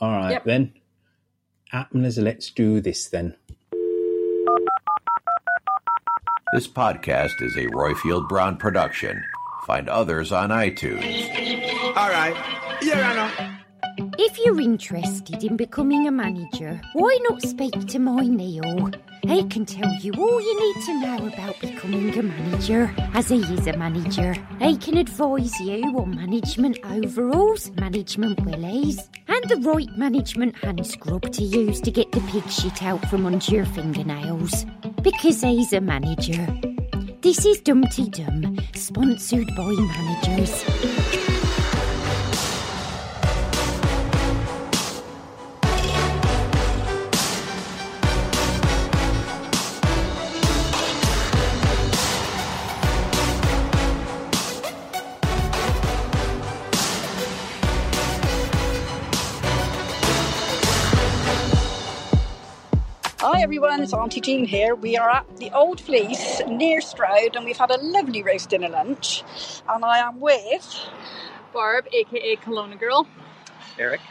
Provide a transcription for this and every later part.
All right, Yep. then. Happeners, let's do this then. This podcast is a Royfield Brown production. Find others on iTunes. All right. Yeah, I know. If you're interested in becoming a manager, why not speak to my Neil? He can tell you all you need to know about becoming a manager, as he is a manager. He can advise you on management overalls, management willies, and the right management hand scrub to use to get the pig shit out from under your fingernails. Because he's a manager. This is Dumpty Dum, sponsored by managers. Hi everyone, it's Auntie Jean here. We are at the Old Fleece near Stroud and we've had a lovely roast dinner lunch. And I am with Barb, aka Kelowna Girl. Eric.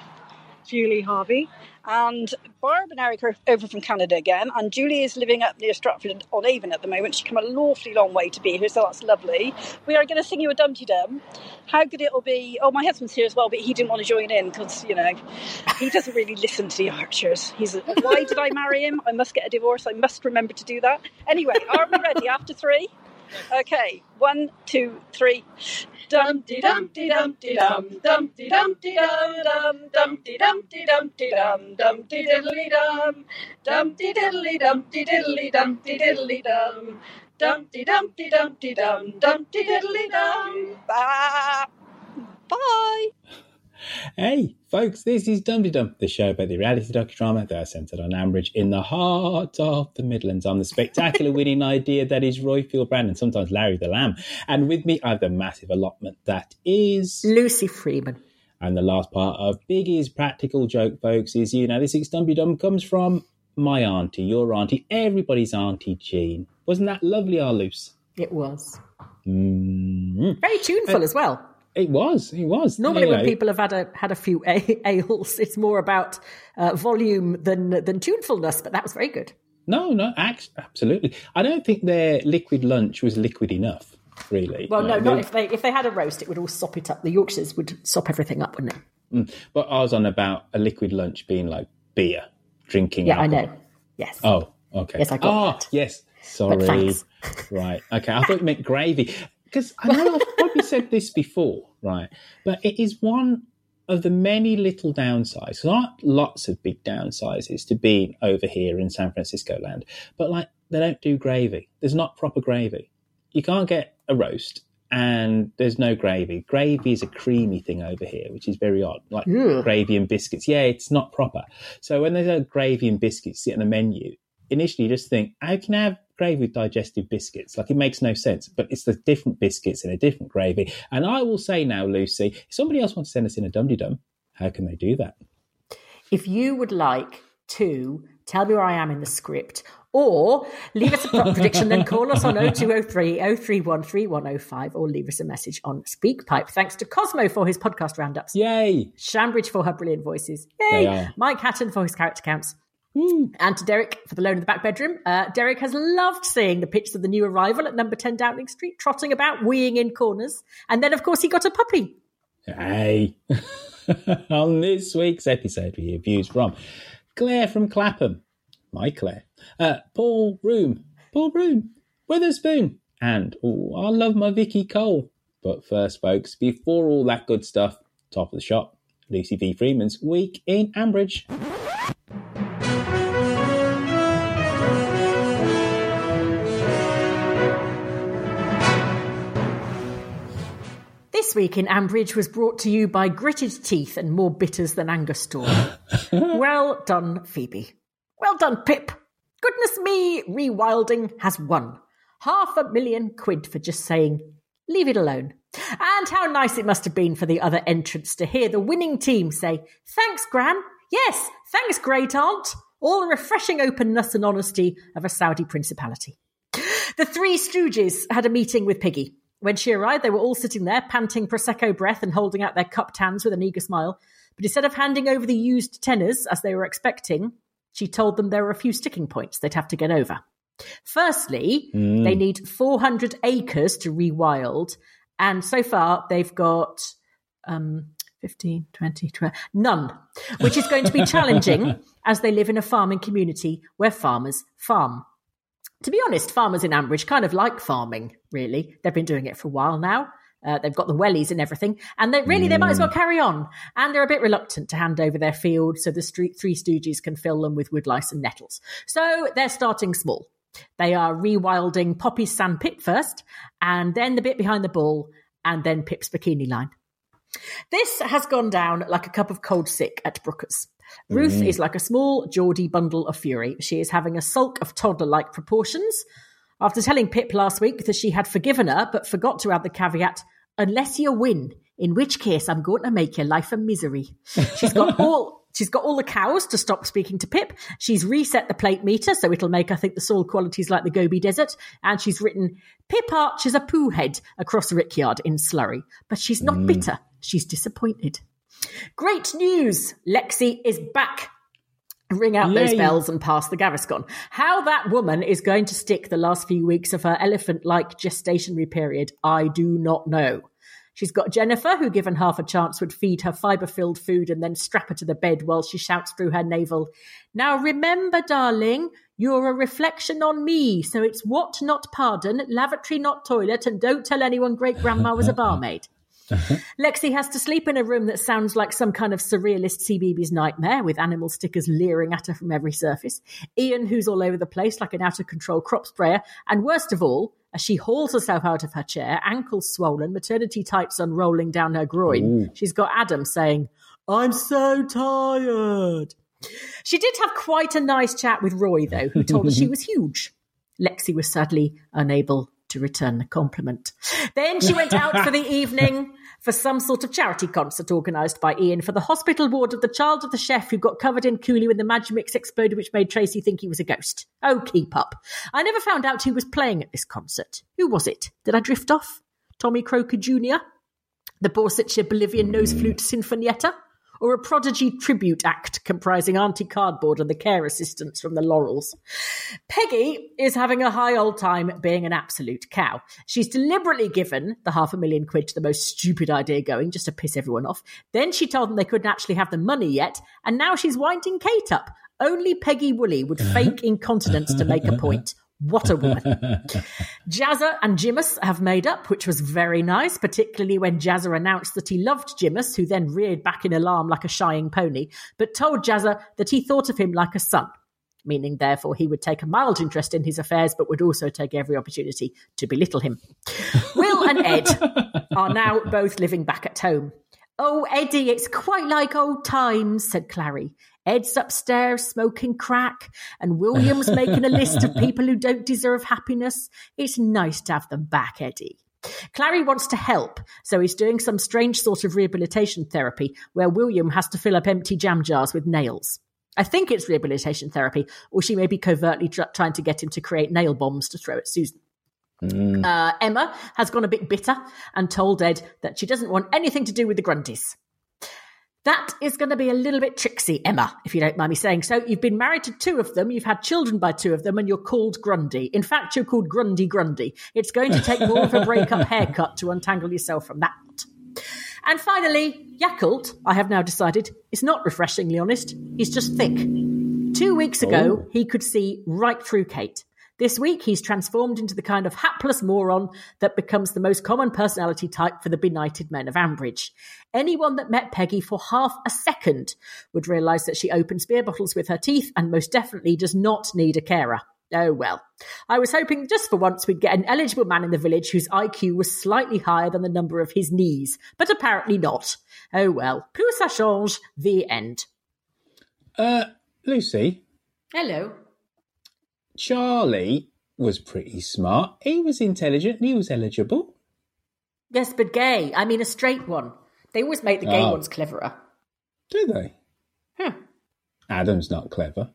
Julie Harvey. And Barb and Eric are over from Canada again. And Julie is living up near Stratford on Avon at the moment. She's come a lawfully long way to be here, so that's lovely. We are going to sing you a Dumpty Dum. How good it'll be. Oh, my husband's here as well, but he didn't want to join in because, you know, he doesn't really listen to the Archers. He's a, why did I marry him? I must get a divorce. I must remember to do that. Anyway, are we ready after three? Okay, one, two, three. Dumpty dumpty dumpty dum, dumpty dumpty dum dum, dumpty dumpty dumpty dum, dumpty diddly dum, dumpty diddly dumpty diddly dumpty diddly dum, dumpty dumpty dumpty dum, dumpty diddly dum. Bye. Bye. Hey, folks, this is Dumpty Dum, the show about the reality docudrama that is centered on Ambridge in the heart of the Midlands. I'm the spectacular winning idea that is Royfield and sometimes Larry the Lamb. And with me, I have the massive allotment that is. Lucy Freeman. And the last part of Biggie's practical joke, folks, is you know, this week's Dumpty Dum comes from my auntie, your auntie, everybody's auntie Jean. Wasn't that lovely, our Luce? It was. Mm. Very tuneful as well. It was, it was. Normally, You when people have had a had a few a- ales, it's more about uh, volume than than tunefulness. But that was very good. No, no, absolutely. I don't think their liquid lunch was liquid enough, really. Well, no, not they- if they if they had a roast, it would all sop it up. The Yorkshires would sop everything up, wouldn't it? But I was on about a liquid lunch being like beer, drinking. Yeah, I alcohol. know. Yes. Oh, okay. Yes, I got Oh, that. yes. Sorry. right. Okay. I thought you meant gravy because I know I've probably said this before, right? But it is one of the many little downsides. There aren't lots of big downsizes to being over here in San Francisco land, but like they don't do gravy. There's not proper gravy. You can't get a roast. And there's no gravy. Gravy is a creamy thing over here, which is very odd. Like Ugh. gravy and biscuits. Yeah, it's not proper. So when there's a gravy and biscuits sit on the menu, initially you just think, how can I have gravy with digestive biscuits? Like it makes no sense. But it's the different biscuits in a different gravy. And I will say now, Lucy, if somebody else wants to send us in a dum dum, how can they do that? If you would like to tell me where I am in the script, Or leave us a prop prediction, then call us on 0203 031 3105 or leave us a message on SpeakPipe. Thanks to Cosmo for his podcast roundups. Yay! Shambridge for her brilliant voices. Yay! Mike Hatton for his character counts. And to Derek for the loan in the back bedroom. Uh, Derek has loved seeing the pictures of the new arrival at number 10 Downing Street, trotting about, weeing in corners. And then, of course, he got a puppy. Hey! On this week's episode, we hear views from Claire from Clapham, my Claire, uh, Paul Room, Paul Room, Witherspoon, and oh, I love my Vicky Cole. But first, folks, before all that good stuff, top of the shop, Lucy V. Freeman's Week in Ambridge. This week in Ambridge was brought to you by gritted teeth and more bitters than Angostura. well done, Phoebe. Well done, Pip. Goodness me, Rewilding has won. Half a million quid for just saying, leave it alone. And how nice it must have been for the other entrants to hear the winning team say, thanks, Gran. Yes, thanks, great aunt. All the refreshing openness and honesty of a Saudi principality. The three stooges had a meeting with Piggy. When she arrived, they were all sitting there, panting Prosecco breath and holding out their cupped hands with an eager smile. But instead of handing over the used tenners, as they were expecting, she told them there were a few sticking points they'd have to get over. Firstly, they need 400 acres to rewild, and so far they've got um, 15, 20, 12, none, which is going to be challenging as they live in a farming community where farmers farm. To be honest, farmers in Ambridge kind of like farming, really. They've been doing it for a while now. Uh, they've got the wellies and everything, and they really they might as well carry on. And they're a bit reluctant to hand over their field so the street, three stooges can fill them with woodlice and nettles. So they're starting small. They are rewilding Poppy's sandpit first, and then the bit behind the ball, and then Pip's bikini line. This has gone down like a cup of cold sick at Brooker's. Ruth mm-hmm. is like a small Geordie bundle of fury. She is having a sulk of toddler like proportions. After telling Pip last week that she had forgiven her, but forgot to add the caveat, unless you win, in which case I'm going to make your life a misery. She's got all. She's got all the cows to stop speaking to Pip. She's reset the plate meter so it'll make, I think, the soil qualities like the Gobi Desert. And she's written, Pip Archer's a poo head across the rickyard in slurry. But she's not mm. bitter. She's disappointed. Great news! Lexi is back. Ring out those bells and pass the Gaviscon. How that woman is going to stick the last few weeks of her elephant like gestationary period, I do not know. She's got Jennifer, who, given half a chance, would feed her fibre filled food and then strap her to the bed while she shouts through her navel, Now remember, darling, you're a reflection on me, so it's what not pardon, lavatory not toilet, and don't tell anyone great grandma was a barmaid. Uh-huh. Lexi has to sleep in a room that sounds like some kind of surrealist CBeebies nightmare with animal stickers leering at her from every surface. Ian, who's all over the place like an out of control crop sprayer. And worst of all, as she hauls herself out of her chair, ankles swollen, maternity tights unrolling down her groin, she's got Adam saying, I'm so tired. She did have quite a nice chat with Roy, though, who told her she was huge. Lexi was sadly unable to return the compliment. Then she went out for the evening for some sort of charity concert organised by Ian for the hospital ward of the child of the chef who got covered in coulis when the Magimix exploded, which made Tracy think he was a ghost. Oh, keep up. I never found out who was playing at this concert. Who was it? Did I drift off? Tommy Croker Jr.? The Borsetshire Bolivian Nose Flute Sinfonietta? Or a prodigy tribute act comprising Auntie Cardboard and the care assistants from the Laurels. Peggy is having a high old time being an absolute cow. She's deliberately given the half a million quid to the most stupid idea going just to piss everyone off. Then she told them they couldn't actually have the money yet, and now she's winding Kate up. Only Peggy Woolley would uh-huh. fake incontinence to make a point. What a woman. Jazza and Jimus have made up, which was very nice, particularly when Jazza announced that he loved Jimus, who then reared back in alarm like a shying pony, but told Jazza that he thought of him like a son, meaning therefore he would take a mild interest in his affairs, but would also take every opportunity to belittle him. Will and Ed are now both living back at home. Oh, Eddie, it's quite like old times, said Clarrie. Ed's upstairs smoking crack, and William's making a list of people who don't deserve happiness. It's nice to have them back, Eddie. Clarrie wants to help, so he's doing some strange sort of rehabilitation therapy where William has to fill up empty jam jars with nails. I think it's rehabilitation therapy, or she may be covertly tr- trying to get him to create nail bombs to throw at Susan. Uh, Emma has gone a bit bitter and told Ed that she doesn't want anything to do with the Grundys. That is going to be a little bit tricksy, Emma, if you don't mind me saying so. You've been married to two of them, you've had children by two of them, and you're called Grundy. In fact, you're called Grundy Grundy. It's going to take more of a breakup haircut to untangle yourself from that. And finally, Yakult, I have now decided, is not refreshingly honest. He's just thick. Two weeks ago, oh. he could see right through Kate. This week, he's transformed into the kind of hapless moron that becomes the most common personality type for the benighted men of Ambridge. Anyone that met Peggy for half a second would realise that she opens beer bottles with her teeth and most definitely does not need a carer. Oh well. I was hoping just for once we'd get an eligible man in the village whose IQ was slightly higher than the number of his knees, but apparently not. Oh well. Plus ça change. The end. Uh, Lucy, Hello. Charlie was pretty smart. He was intelligent and he was eligible. Yes, but gay. I mean a straight one. They always make the gay Oh. ones cleverer. Do they? Hmm. Adam's not clever.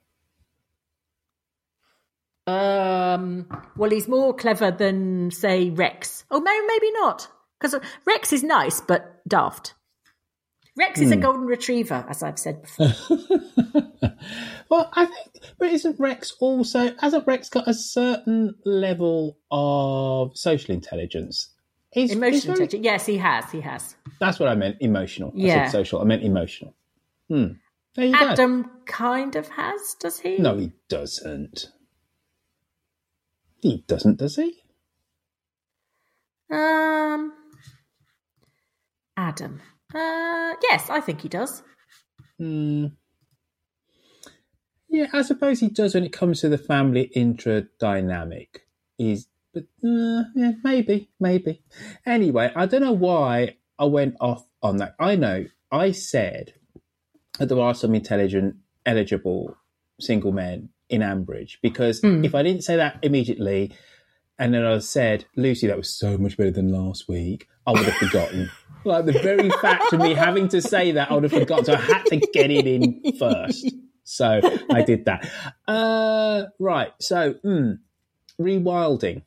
Um, well, he's more clever than, say, Rex. Oh, maybe not. Because Rex is nice, but daft. Rex is a golden retriever, as I've said before. Well, I think, but isn't Rex also, hasn't Rex got a certain level of social intelligence? He's, he's Emotional very- Yes, he has. He has. That's what I meant, emotional. I Yeah. said social, I meant emotional. Hmm. There you go. Adam kind of has, does he? No, he doesn't. He doesn't, does he? Um, Adam. Uh, yes, I think he does. Hmm. Yeah, I suppose he does when it comes to the family intra dynamic. He's, but uh, yeah, maybe, maybe. Anyway, I don't know why I went off on that. I know I said that there are some intelligent, eligible single men in Ambridge because if I didn't say that immediately, and then I said, Lucy, that was so much better than last week, I would have forgotten. Like the very fact of me having to say that, I would have forgotten. So I had to get it in first. So I did that. Uh, right. So, mm, rewilding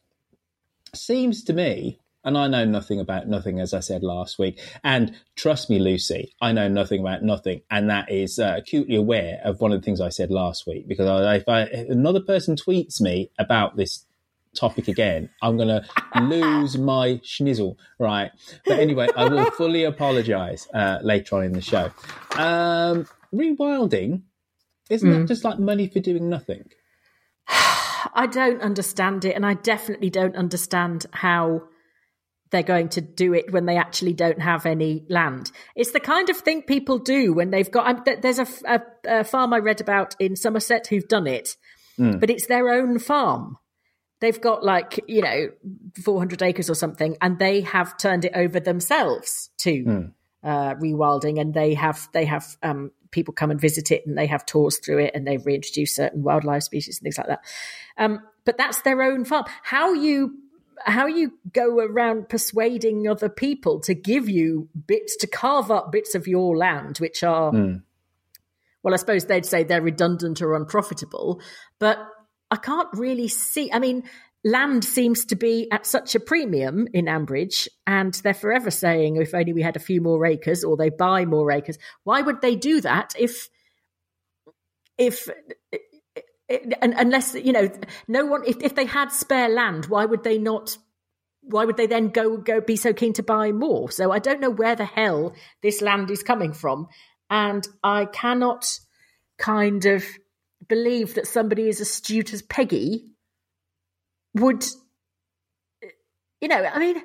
seems to me, and I know nothing about nothing, as I said last week. And trust me, Lucy, I know nothing about nothing, and that is uh, acutely aware of one of the things I said last week. Because if, I, if another person tweets me about this topic again, I'm going to lose my schnizzle, right? But anyway, I will fully apologise uh, later on in the show. Um, rewilding, isn't that just like money for doing nothing? I don't understand it, and I definitely don't understand how they're going to do it when they actually don't have any land. It's the kind of thing people do when they've got. I'm- th- There's a, a- a farm I read about in Somerset who've done it, but it's their own farm. They've got like you know 400 acres or something, and they have turned it over themselves to uh, rewilding, and they have they have um, people come and visit it, and they have tours through it, and they reintroduce certain wildlife species and things like that. Um, but that's their own farm. How you how you go around persuading other people to give you bits to carve up bits of your land, which are well, I suppose they'd say they're redundant or unprofitable, but I can't really see. I mean, land seems to be at such a premium in Ambridge, and they're forever saying, if only we had a few more acres, or they buy more acres. Why would they do that if, if, unless, you know, no one, if, if they had spare land, why would they not? Why would they then go go be so keen to buy more? So I don't know where the hell this land is coming from, and I cannot kind of believe that somebody as astute as Peggy would, you know, I mean,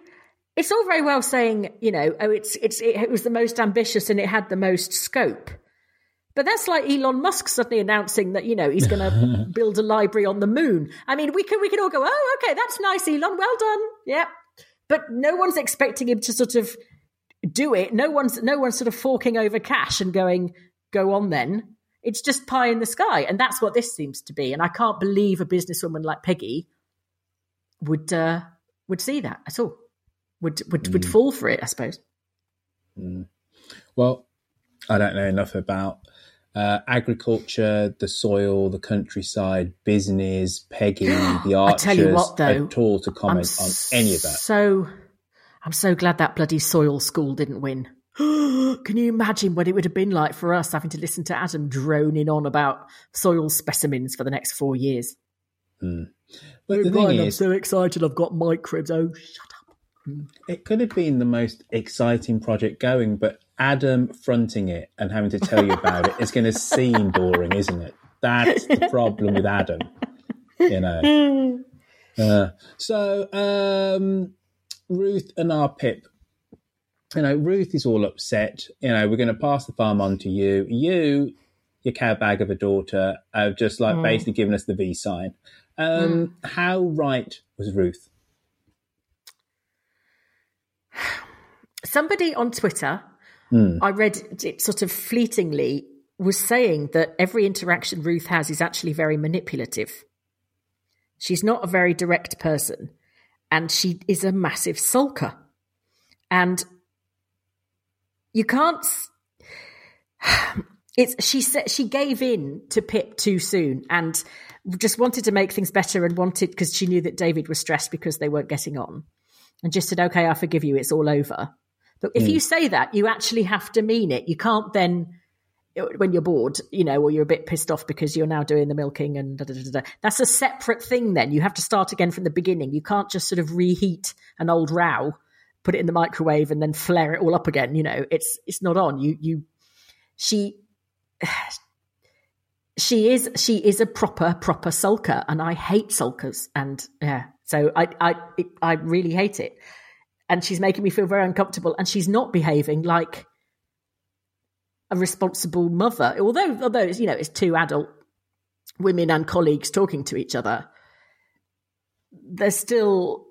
it's all very well saying, you know, oh, it's it's it was the most ambitious and it had the most scope. But that's like Elon Musk suddenly announcing that you know he's going to build a library on the moon. I mean, we can we can all go, oh, okay, that's nice, Elon. Well done, yeah. But no one's expecting him to sort of do it. No one's no one's sort of forking over cash and going, go on then. It's just pie in the sky, and that's what this seems to be. And I can't believe a businesswoman like Peggy would uh, would see that at all. Would would would fall for it, I suppose. Well, I don't know enough about uh, agriculture, the soil, the countryside, business, Peggy, the I archers tell you what, though, at all to I'm comment on any of that. So, I'm so glad that bloody soil school didn't win. Can you imagine what it would have been like for us having to listen to Adam droning on about soil specimens for the next four years? But the thing I'm so excited I've got microbes. Oh, shut up. it could have been the most exciting project going, but Adam fronting it and having to tell you about it is going to seem boring, isn't it? That's the problem with Adam, you know. Uh, so um, Ruth and our Pip, you know, Ruth is all upset. You know, we're going to pass the farm on to you. You, your cow bag of a daughter, have just like basically given us the V sign. Um, How right was Ruth? Somebody on Twitter, Hmm. I read it sort of fleetingly, was saying that every interaction Ruth has is actually very manipulative. She's not a very direct person, and she is a massive sulker. And you can't. It's she said she gave in to Pip too soon and just wanted to make things better and wanted because she knew that David was stressed because they weren't getting on, and just said, "Okay, I forgive you. It's all over." But if you mm. say that, you actually have to mean it. You can't then, uh, when you're bored, you know, or you're a bit pissed off because you're now doing the milking and da, da, da. that's a separate thing. Then you have to start again from the beginning. You can't just sort of reheat an old row, put it in the microwave, and then flare it all up again. You know, it's it's not on. You you she she is she is a proper proper sulker and i hate sulkers and yeah so i i it, i really hate it and she's making me feel very uncomfortable and she's not behaving like a responsible mother although although it's you know it's two adult women and colleagues talking to each other there's still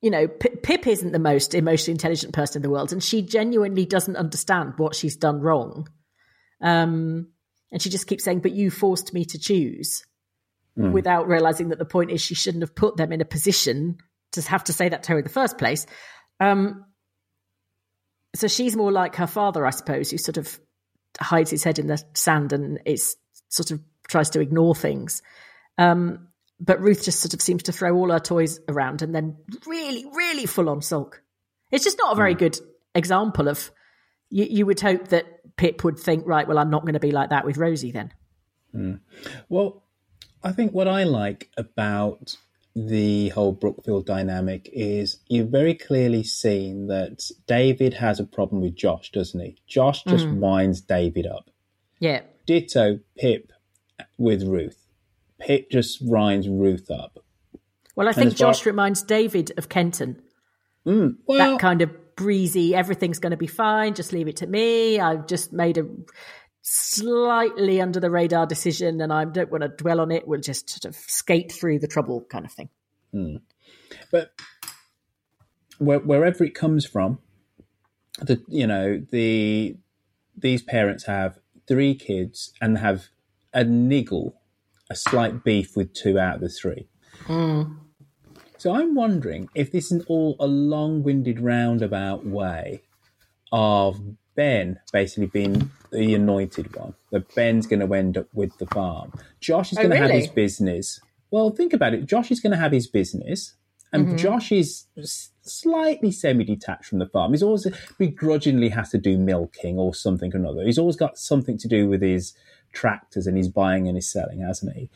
you know P- pip isn't the most emotionally intelligent person in the world and she genuinely doesn't understand what she's done wrong um and she just keeps saying, But you forced me to choose, without realizing that the point is she shouldn't have put them in a position to have to say that to her in the first place. Um, so she's more like her father, I suppose, who sort of hides his head in the sand and is sort of tries to ignore things. Um, but Ruth just sort of seems to throw all her toys around and then really, really full on sulk. It's just not a very hmm. good example of. You, you would hope that Pip would think, right, well, I'm not going to be like that with Rosie then. Hmm. Well, I think what I like about the whole Brookfield dynamic is you've very clearly seen that David has a problem with Josh, doesn't he? Josh just hmm. winds David up. Yeah. Ditto Pip with Ruth. Pip just winds Ruth up. Well, I think as far- Josh reminds David of Kenton. Mm, well, that kind of breezy, everything's going to be fine, just leave it to me. I've just made a slightly under the radar decision and I don't want to dwell on it. We'll just sort of skate through the trouble kind of thing. Mm. but where, wherever it comes from, the you know the these parents have three kids and have a niggle, a slight beef with two out of the three. Hmm. So I'm wondering if this is all a long-winded roundabout way of Ben basically being the anointed one. That Ben's going to end up with the farm. Josh is Oh, going to have really? his business. Well, think about it. Josh is going to have his business, and mm-hmm. Josh is slightly semi-detached from the farm. He's always begrudgingly has to do milking or something or another. He's always got something to do with his tractors and he's buying and he's selling, hasn't he?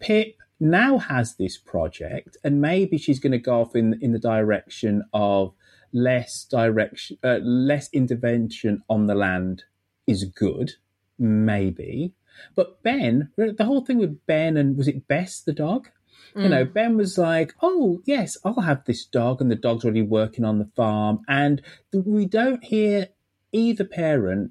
Pip now has this project, and maybe she's going to go off in in the direction of less direction, uh, less intervention on the land is good, maybe. But Ben, the whole thing with Ben and was it Bess the dog? You know, Ben was like, "Oh yes, I'll have this dog," and the dog's already working on the farm, and we don't hear either parent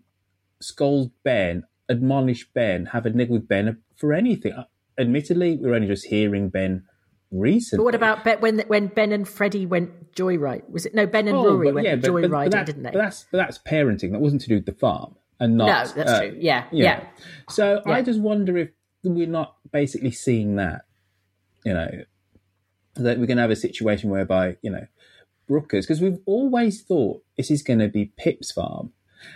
scold Ben, admonish Ben, have a niggle with Ben for anything. Admittedly, we're only just hearing Ben recently. But what about Ben, when when Ben and Freddie went joyride? Was it no Ben and Oh, Rory but went yeah, but- joyriding, but that- didn't they? But that's that's parenting. That wasn't to do with the farm, and no, that's uh, true. Yeah, you yeah. So Yeah. I just wonder if we're not basically seeing that. You know, that we're going to have a situation whereby you know, Brookers, because we've always thought this is going to be Pip's farm,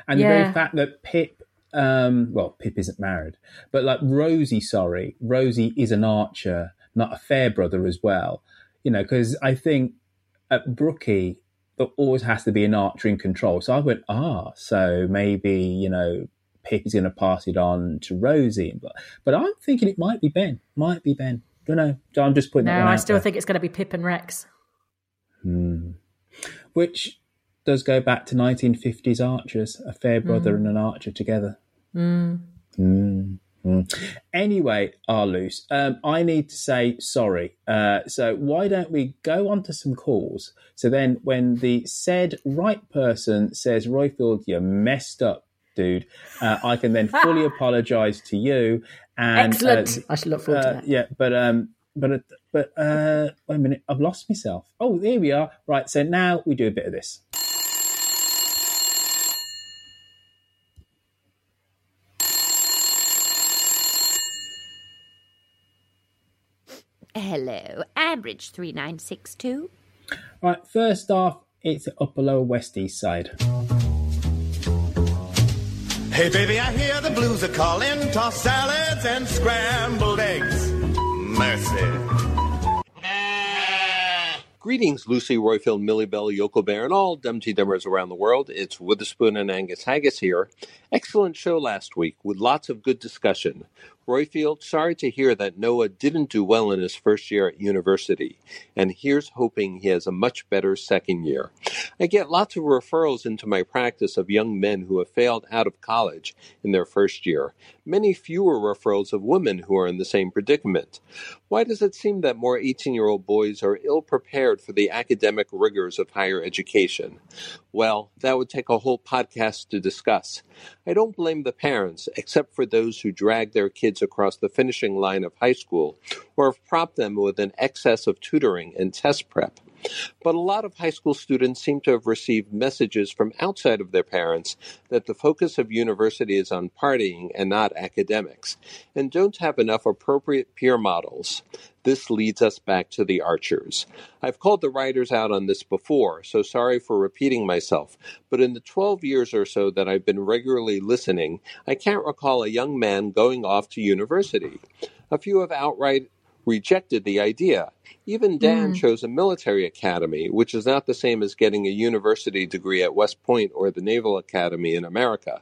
and the very fact that Pip um, well, Pip isn't married, but like Rosie, sorry, Rosie is an archer, not a Fairbrother as well. You know, because I think at Brookie, there always has to be an archer in control. So I went, ah, so maybe, you know, Pip is going to pass it on to Rosie. But, but I'm thinking it might be Ben. Might be Ben. Don't know. I'm just putting no, I still there. think it's going to be Pip and Rex. Hmm. Which does go back to 1950s archers, a Fairbrother and an archer together. Mm. Mm, mm. Anyway, our Luce, um, I need to say sorry. Uh, so why don't we go on to some calls? So then, when the said right person says, Royfield, you messed up, dude, uh, I can then fully apologise to you. And, Excellent. uh, I should look forward to uh, that. yeah, but um, but but uh, wait a minute, I've lost myself. Oh, here we are. Right, so now we do a bit of this. Hello, Ambridge 3962. Right, first off, it's upper lower west east side. Hey, baby, I hear the blues are calling. Toss salads and scrambled eggs. Mercy. Greetings, Lucy Royfield, Millie Bell, Yoko Bear, and all Dumpty Dummers around the world. It's Witherspoon and Angus Haggis here. Excellent show last week with lots of good discussion. Royfield, sorry to hear that Noah didn't do well in his first year at university, and here's hoping he has a much better second year. I get lots of referrals into my practice of young men who have failed out of college in their first year, many fewer referrals of women who are in the same predicament. Why does it seem that more 18 year old boys are ill prepared for the academic rigors of higher education? Well, that would take a whole podcast to discuss. I don't blame the parents, except for those who drag their kids across the finishing line of high school or have propped them with an excess of tutoring and test prep. But a lot of high school students seem to have received messages from outside of their parents that the focus of university is on partying and not academics, and don't have enough appropriate peer models. This leads us back to the archers. I've called the writers out on this before, so sorry for repeating myself, but in the 12 years or so that I've been regularly listening, I can't recall a young man going off to university. A few have outright rejected the idea. Even Dan hmm. chose a military academy, which is not the same as getting a university degree at West Point or the Naval Academy in America.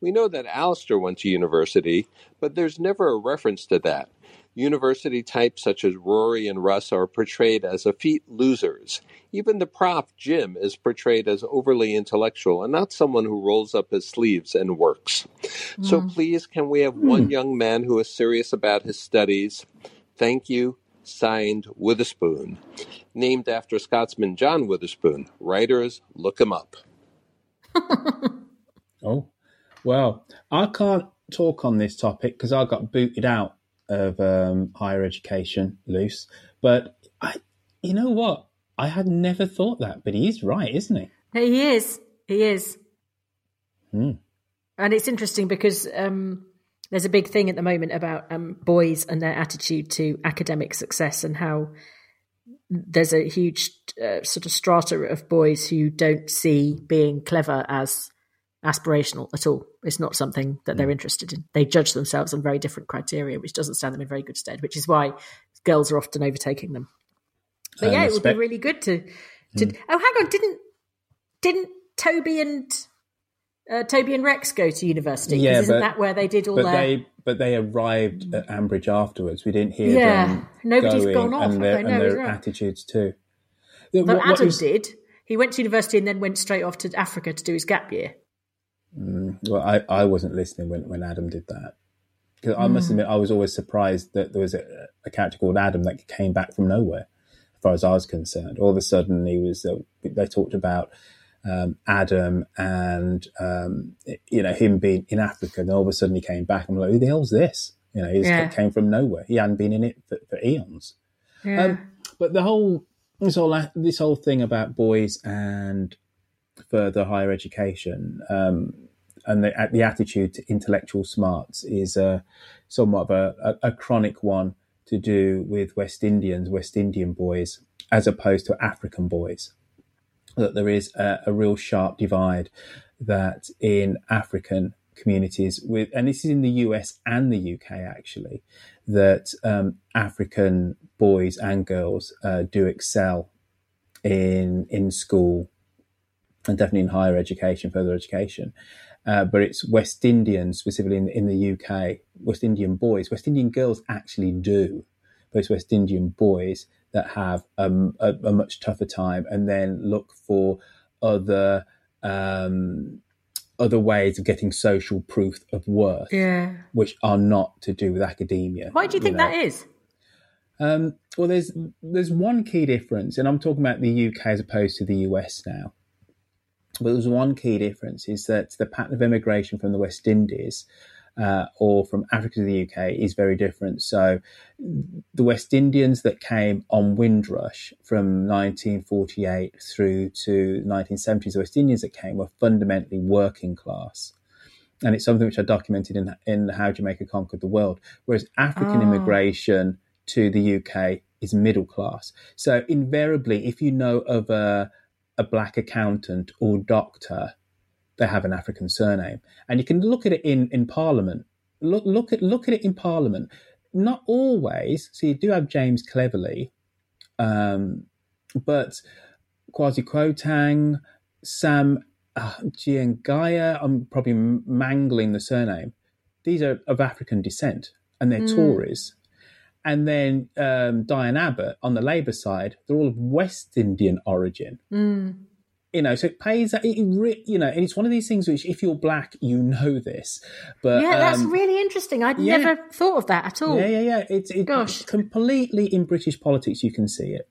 We know that Alistair went to university, but there's never a reference to that. University types such as Rory and Russ are portrayed as effete losers. Even the prof, Jim, is portrayed as overly intellectual and not someone who rolls up his sleeves and works. So hmm. please, can we have one hmm. young man who is serious about his studies? Thank you. Signed Witherspoon. Named after Scotsman John Witherspoon. Writers, look him up. Oh, well, I can't talk on this topic because I got booted out of um, higher education Luce. But I, you know what? I had never thought that, but he is right, isn't he? He is. He is. Hmm. And it's interesting because um, there's a big thing at the moment about um, boys and their attitude to academic success and how there's a huge uh, sort of strata of boys who don't see being clever as aspirational at all. It's not something that Hmm. they're interested in. They judge themselves on very different criteria, which doesn't stand them in very good stead, which is why girls are often overtaking them. But Um, yeah, it would be really good to. to Hmm. Oh, hang on! Didn't didn't Toby and uh, Toby and Rex go to university? Yeah, isn't but- that where they did all But their? they, but they arrived at Ambridge afterwards. We didn't hear Yeah, them nobody's gone off, and their? And their right. attitudes too. Though what- what Adam is- did. He went to university and then went straight off to Africa to do his gap year. Mm, well, I, I wasn't listening when, when Adam did that. 'Cause I must Mm. admit, I was always surprised that there was a, a character called Adam that came back from nowhere, as far as I was concerned. All of a sudden, he was. Uh, they talked about um, Adam and um, you know him being in Africa, and all of a sudden he came back. I'm like, who the hell's this? You know, he Yeah. came from nowhere. He hadn't been in it for, for eons. Yeah. Um, but the whole this whole this whole thing about boys and further higher education um, and the, the attitude to intellectual smarts is somewhat of a, a, a chronic one to do with West Indians, West Indian boys, as opposed to African boys. That there is a, a real sharp divide that in African communities with, and this is in the US and the UK actually, that um, African boys and girls uh, do excel in in school and definitely in higher education, further education. Uh, but it's West Indians, specifically in, in the UK, West Indian boys. West Indian girls actually do, but it's West Indian boys that have um, a, a, much tougher time and then look for other um, other ways of getting social proof of worth, yeah. which are not to do with academia. Why do you think you know? that is? Um, well, there's there's one key difference, and I'm talking about the UK as opposed to the US now. But there's one key difference is that the pattern of immigration from the West Indies uh, or from Africa to the UK is very different. So the West Indians that came on Windrush from 1948 through to 1970s, the West Indians that came were fundamentally working class. And it's something which I documented in, in How Jamaica Conquered the World. Whereas African Oh. immigration to the UK is middle class. So invariably, if you know of a, a black accountant or doctor, they have an African surname, and you can look at it in in Parliament. Look look at look at it in Parliament. Not always. So you do have James Cleverly, um, but Kwasi Kwarteng, Sam uh, Giangaya. I'm probably mangling the surname. These are of African descent, and they're Mm. Tories. And then um, Diane Abbott on the Labour side, they're all of West Indian origin Mm. you know, so it pays. It, it you know, and it's one of these things which, if you're black, you know this. But yeah, that's um, really interesting. I'd yeah. never thought of that at all. yeah, yeah, yeah. It's it, Gosh. completely in British politics. You can see it.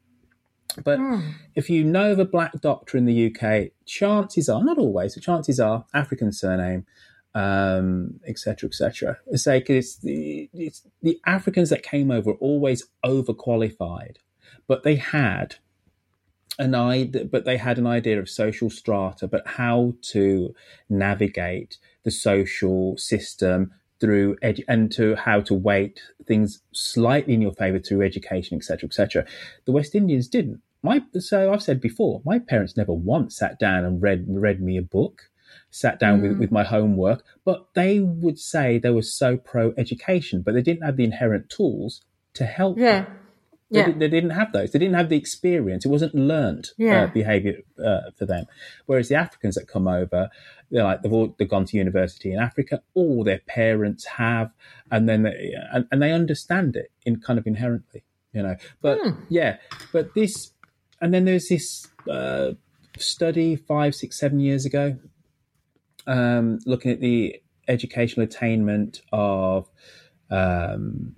But Hmm. if you know of a black doctor in the UK, chances are, not always, but chances are, African surname, um, etc., cetera, et cetera. I say 'cause it's the, it's the Africans that came over always overqualified, but they had an idea, but they had an idea of social strata, but how to navigate the social system through edu- and to how to weight things slightly in your favor through education, etc., etc. The West Indians didn't. My so I've said before, my parents never once sat down and read read me a book, sat down with, Mm. with my homework, but they would say they were so pro education, but they didn't have the inherent tools to help. Yeah. They, Yeah. di- they didn't have those. They didn't have the experience. It wasn't learned Yeah. uh, behavior uh, for them. Whereas the Africans that come over, they're like they've all they've gone to university in Africa. All their parents have, and then they, and, and they understand it in kind of inherently, you know. But Hmm. yeah, but this, and then there's this uh, study five, six, seven years ago, um, looking at the educational attainment of um,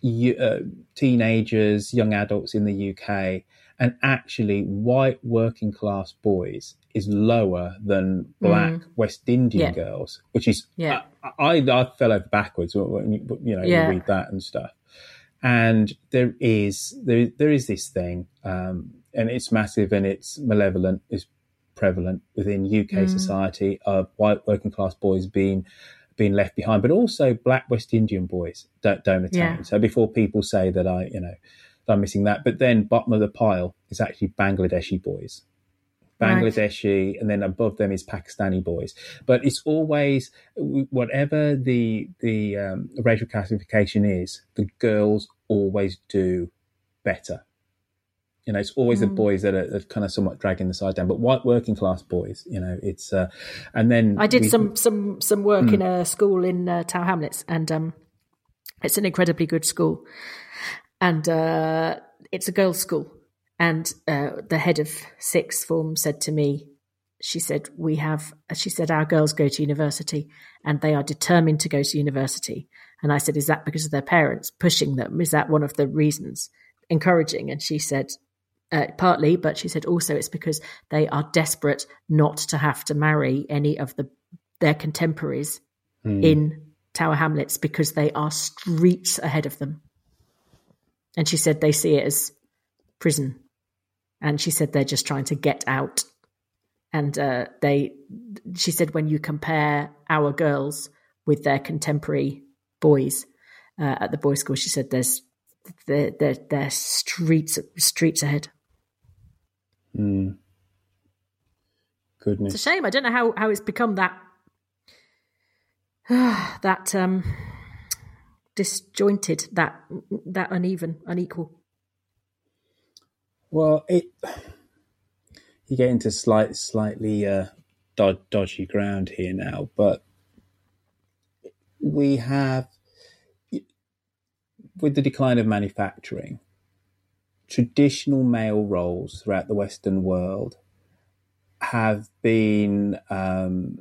you, uh, teenagers, young adults in the UK, and actually white working class boys is lower than black Mm. West Indian Yeah. girls, which is Yeah. I, I, I fell over backwards when you, you know Yeah. you read that and stuff. And there is there there is this thing, um, and it's massive and it's malevolent, it's prevalent within UK Mm. society of white working class boys being being left behind, but also black West Indian boys don't don't attain. Yeah. So before people say that I, you know, I'm missing that, but then bottom of the pile is actually Bangladeshi boys. Right. Bangladeshi, and then above them is Pakistani boys. But it's always whatever the the um, racial classification is, the girls always do better. You know, it's always the Mm. boys that are, that kind of somewhat dragging the side down. But white working class boys, you know, it's uh, and then I did we- some some some work Mm. in a school in uh, Tower Hamlets, and um, it's an incredibly good school, and uh, it's a girls' school. And uh, the head of sixth form said to me, she said, "We have," she said, "Our girls go to university, and they are determined to go to university." And I said, "Is that because of their parents pushing them? Is that one of the reasons encouraging?" And she said, uh, partly, but she said also it's because they are desperate not to have to marry any of the their contemporaries Hmm. in Tower Hamlets because they are streets ahead of them. And she said they see it as prison, and she said they're just trying to get out. And uh, they, she said, when you compare our girls with their contemporary boys uh, at the boys' school, she said there's they're they're, they're streets streets ahead. Mm. It's a shame. I don't know how, how it's become that that um, disjointed, that that uneven, unequal. Well, it you get into slight, slightly uh, do- dodgy ground here now, but we have with the decline of manufacturing, traditional male roles throughout the Western world have been um,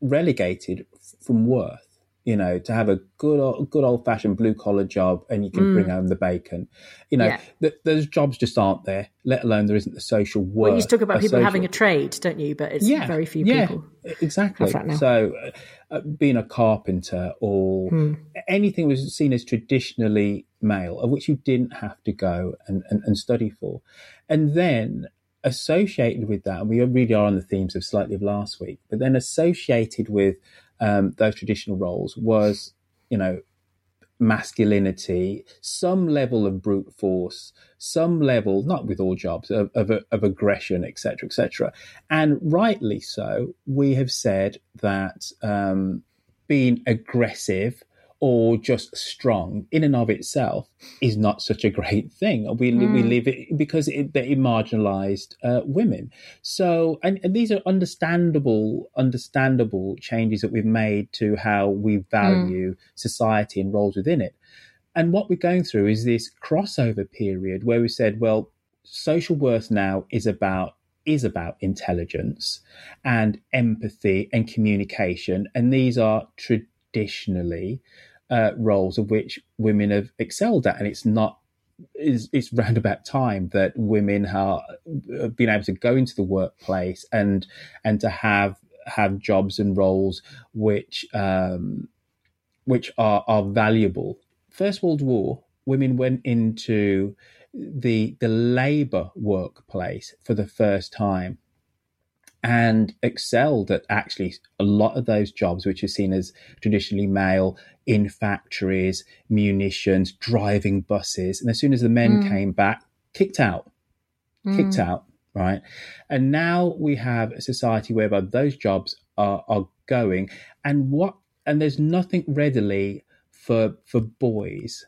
relegated from worth. You know, to have a good old, good old fashioned blue collar job and you can Mm. bring home the bacon. You know, Yeah. th- those jobs just aren't there. Let alone there isn't the social work. Well, you talk about people having a trade, don't you? But it's very few people. exactly. have that now. So, uh, uh, being a carpenter or Hmm. anything was seen as traditionally male, of which you didn't have to go and, and, and study for. And then associated with that, and we really are on the themes of slightly of last week, but then associated with um, those traditional roles was, you know, masculinity, some level of brute force, some level, not with all jobs, of, of, of aggression, etc., etc. And rightly so, we have said that um, being aggressive or just strong in and of itself is not such a great thing. We, we Mm. live it because it, it marginalized uh, women. So, and, and these are understandable, understandable changes that we've made to how we value society and roles within it. And what we're going through is this crossover period where we said, well, social worth now is about is about intelligence and empathy and communication, and these are traditionally uh, roles of which women have excelled at, and it's not. It's, it's round about time that women are have been able to go into the workplace and and to have have jobs and roles which um, which are are valuable. First World War, women went into the the labor workplace for the first time and excelled at actually a lot of those jobs which are seen as traditionally male in factories, munitions, driving buses. And as soon as the men Mm. came back, kicked out, kicked Mm. out, right? And now we have a society whereby those jobs are, are going and what and there's nothing readily for for boys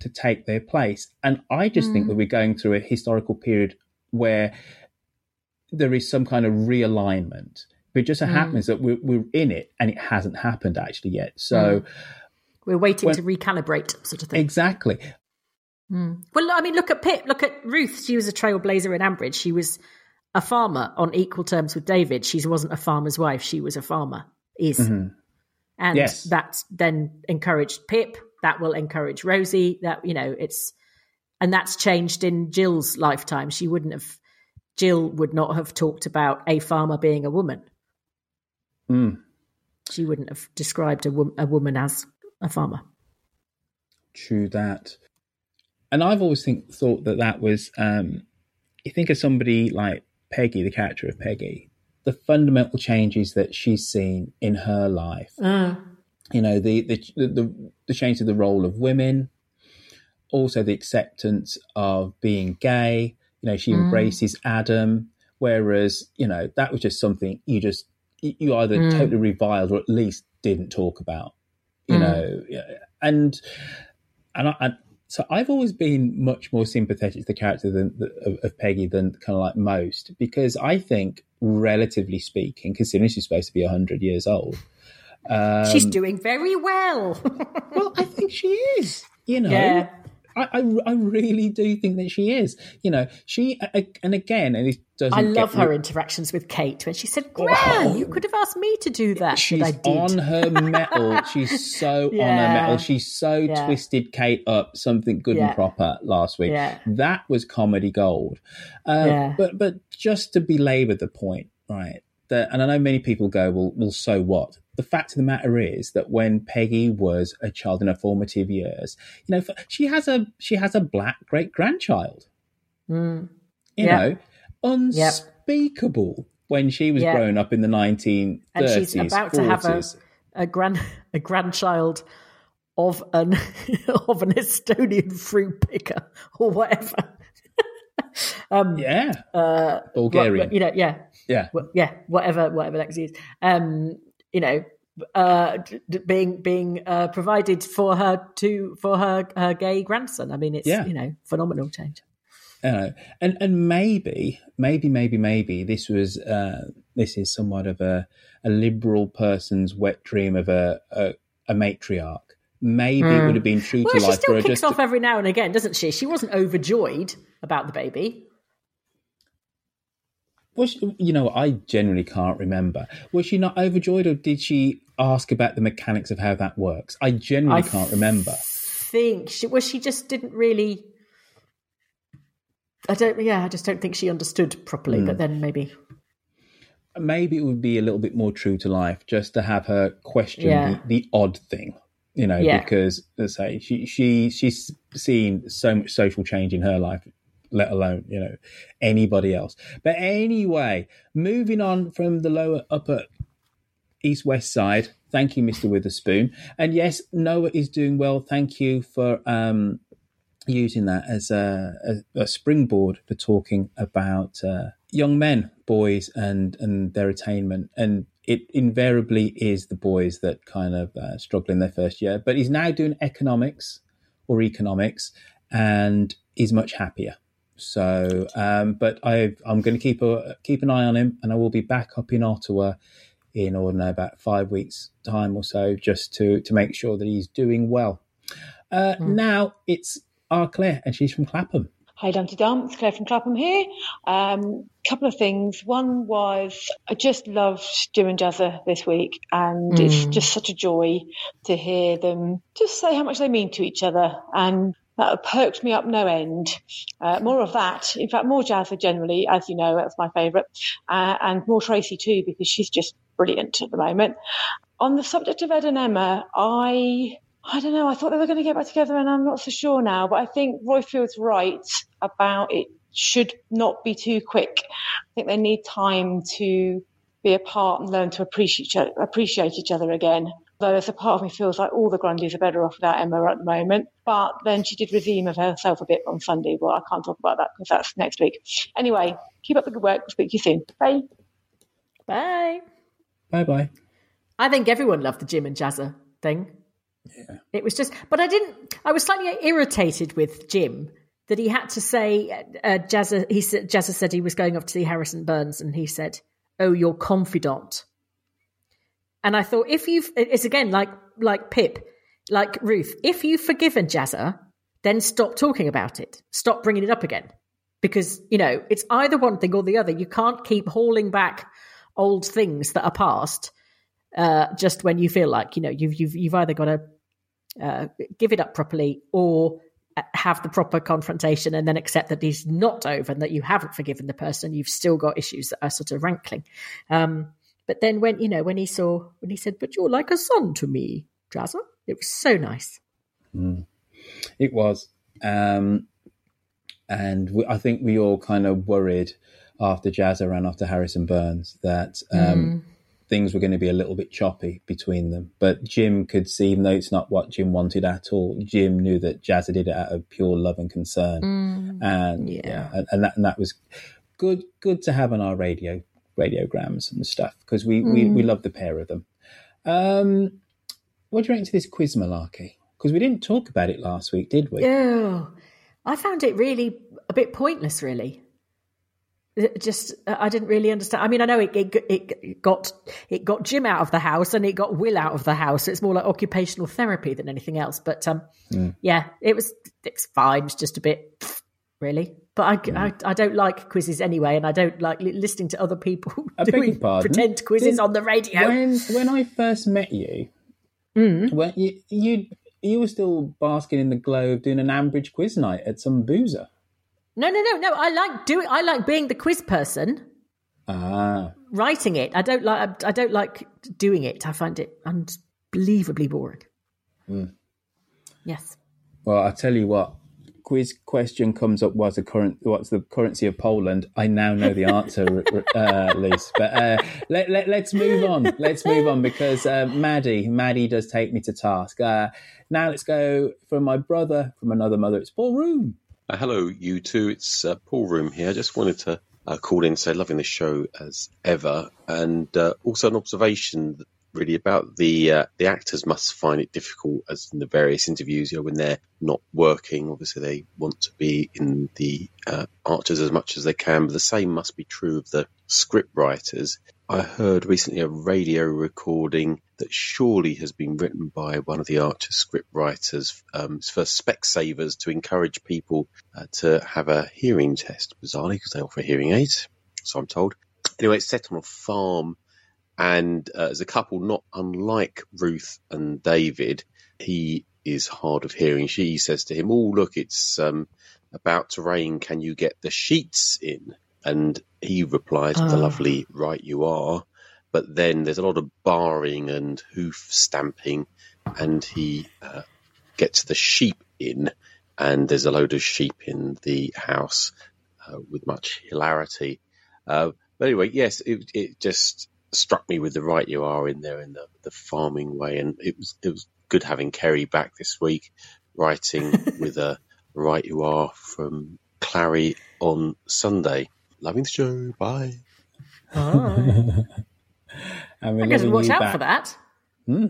to take their place. And I just think Mm. that we're going through a historical period where there is some kind of realignment. But it just so Mm. happens that we're, we're in it and it hasn't happened actually yet. So, We're waiting When- to recalibrate, sort of thing. exactly. Mm. Well, I mean, look at Pip. Look at Ruth. She was a trailblazer in Ambridge. She was a farmer on equal terms with David. She wasn't a farmer's wife. She was a farmer. Is Mhm. and Yes. that then encouraged Pip. That will encourage Rosie. That you know, it's and that's changed in Jill's lifetime. She wouldn't have. Jill would not have talked about a farmer being a woman. Mm. She wouldn't have described a, wom- a woman as a farmer. True that. And I've always think thought that that was. Um, you think of somebody like Peggy, the character of Peggy, the fundamental changes that she's seen in her life. You know, the the the, the change of the role of women, also the acceptance of being gay. You know, she Mm. embraces Adam, whereas you know that was just something you just you either Mm. totally reviled or at least didn't talk about. You Mm. know, and and I, and so I've always been much more sympathetic to the character than of, of Peggy than kind of like most because I think, relatively speaking, considering she's supposed to be hundred years old, um, She's doing very well. well, I think she is. You know, Yeah. I, I, I really do think that she is. You know, she and again, and it doesn't. I love her interactions with Kate when she said, "Gran, you could have asked me to do that." She's I did. on her metal. She's so on her metal. She so Yeah. twisted Kate up something good Yeah. and proper last week. Yeah. That was comedy gold. Um, Yeah. But but just to belabor the point, right? That and I know many people go, well, well, so what? The fact of the matter is that when Peggy was a child in her formative years, you know, she has a she has a black great grandchild. Mm. You know, unspeakable when she was growing up in the nineteen and she's about to have a, a grand a grandchild of an of an Estonian fruit picker or whatever. um, yeah, uh, Bulgarian. what- you know, yeah, Yeah. Yeah, whatever, whatever that is. Um, you know, uh, d- being being uh, provided for her to for her her gay grandson. I mean, it's Yeah. you know phenomenal change. Uh, and and maybe maybe maybe maybe this was uh, this is somewhat of a a liberal person's wet dream of a a, a matriarch. Maybe it would have been true Hmm. Well, to she life for still kicks just off every now and again, doesn't she? She wasn't overjoyed about the baby. Was she, you know, I generally can't remember. Was she not overjoyed, or did she ask about the mechanics of how that works? I generally I can't remember. Think she well, she just didn't really. I don't. Yeah, I just don't think she understood properly. Hmm. But then maybe. Maybe it would be a little bit more true to life just to have her question Yeah. the, the odd thing, you know, Yeah. because let's say she she she's seen so much social change in her life, let alone you know anybody else. But anyway, moving on from the lower upper east west side. Thank you, Mr. Witherspoon. And yes, Noah is doing well. Thank you for um, using that as a, a, a springboard for talking about uh, young men, boys, and and their attainment. And it invariably is the boys that kind of uh, struggle in their first year. But he's now doing economics or economics, and is much happier. So, um, but I, I'm going to keep a keep an eye on him, and I will be back up in Ottawa in, I don't know, about five weeks' time or so, just to to make sure that he's doing well. Uh, Now it's our Claire, and she's from Clapham. Hi, Dumpty Dum. It's Claire from Clapham here. Um, couple of things. One was I just loved Jim and Jazza this week, and it's Mm. just such a joy to hear them just say how much they mean to each other, and that perked me up no end. Uh, more of that. In fact, more Jazza generally, as you know, that's my favourite, uh, and more Tracy too because she's just brilliant at the moment. On the subject of Ed and Emma, I I don't know. I thought they were going to get back together, and I'm not so sure now. But I think Royfield's right about it should not be too quick. I think they need time to be apart and learn to appreciate each other, appreciate each other again. Though there's a part of me feels like all the Grundys are better off without Emma at the moment. But then she did redeem of herself a bit on Sunday. Well, I can't talk about that because that's next week. Anyway, keep up the good work. I'll speak to you soon. Bye. Bye. Bye bye. I think everyone loved the Jim and Jazza thing. Yeah. It was just, but I didn't. I was slightly irritated with Jim that he had to say. Uh, Jazza, he said, Jazza said he was going off to see Harrison Burns, and he said, "Oh, your confidant." And I thought, if you've, it's again like like Pip, like Ruth. If you've forgiven Jazza, then stop talking about it. Stop bringing it up again, because you know it's either one thing or the other. You can't keep hauling back old things that are past uh, just when you feel like you know you've you've you've either got to uh, give it up properly or uh, have the proper confrontation and then accept that he's not over and that you haven't forgiven the person. You've still got issues that are sort of rankling. Um, but then when you know when he saw when he said, "But you're like a son to me, Jazza," it was so nice. Mm. It was. Um, and we, I think we all kind of worried after Jazza ran after Harrison Burns that um, Mm. things were going to be a little bit choppy between them. But Jim could see, even though it's not what Jim wanted at all, Jim knew that Jazza did it out of pure love and concern. Mm. And yeah, and, and, that, and that was good good to have on our radio radiograms and stuff because we, we, Mm. we love the pair of them. Um, what do you reckon to this quiz malarkey? Because we didn't talk about it last week, did we? Oh, I found it really a bit pointless. Really, It just uh, I didn't really understand. I mean, I know it, it it got it got Jim out of the house and it got Will out of the house. It's more like occupational therapy than anything else. But um, Mm. yeah, it was it's fine. It's just a bit really. But I, Mm. I, I don't like quizzes anyway, and I don't like li- listening to other people I doing pretend quizzes Did- on the radio. When when I first met you, Mm. when you you you were still basking in the glow of doing an Ambridge quiz night at some boozer. No, no, no, no. I like doing. I like being the quiz person. Ah, writing it. I don't like. I don't like doing it. I find it unbelievably boring. Mm. Yes. well, I tell you what. Quiz question comes up. What's the current? What's the currency of Poland? I now know the answer, uh, Liz. But uh, let, let let's move on. Let's move on because uh, Maddie, Maddie does take me to task. Uh, now let's go from my brother from another mother. It's Paul Room. Uh, hello, you two. It's uh, Paul Room here. I just wanted to uh, call in and say loving the show as ever, and uh, also an observation really about. The uh, the actors must find it difficult as in the various interviews you know when they're not working obviously they want to be in the uh, archers as much as they can but the same must be true of the script writers. I heard recently a radio recording that surely has been written by one of the archer script writers um, for Specsavers to encourage people uh, to have a hearing test. Bizarrely because they offer hearing aids so i'm told. Anyway it's set on a farm and uh, as a couple not unlike Ruth and David, he is hard of hearing. She says to him, "Oh, look, it's um, about to rain. Can you get the sheets in?" And he replies with the Oh. lovely, "Right, you are." But then there's a lot of barring and hoof stamping, and he uh, gets the sheep in, and there's a load of sheep in the house uh, with much hilarity. Uh, but anyway, yes, it, it just struck me with the right you are in there in the, the farming way, and it was it was good having Keri back this week, writing with a right you are from Clarrie on Sunday. Loving the show. Bye. and we're I guess loving watch out back. for that. Hmm.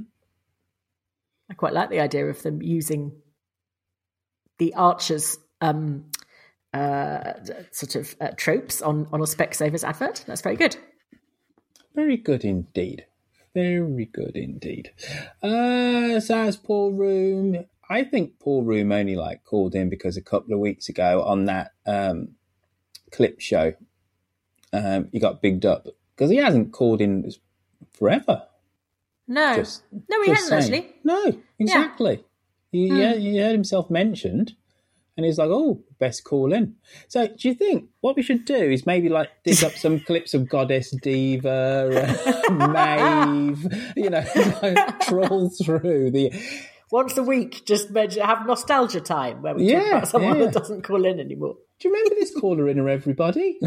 I quite like the idea of them using the archers um, uh, sort of uh, tropes on on a Specsavers advert. That's very good. Very good indeed. Very good indeed. Uh, Saz Paul Room. I think Paul Room only like called in because a couple of weeks ago on that um, clip show, um, he got bigged up because he hasn't called in forever. No, Just- no, he hasn't saying. actually. No, exactly. He, Hmm. he, heard- he heard himself mentioned, and he's like, "Oh, best call in." So, do you think what we should do is maybe like dig up some clips of Goddess Diva, uh, Maeve, you know, like, troll through the. Once a week, just mention, have nostalgia time where we talk Yeah, about someone yeah. that doesn't call in anymore. Do you remember this caller in or everybody?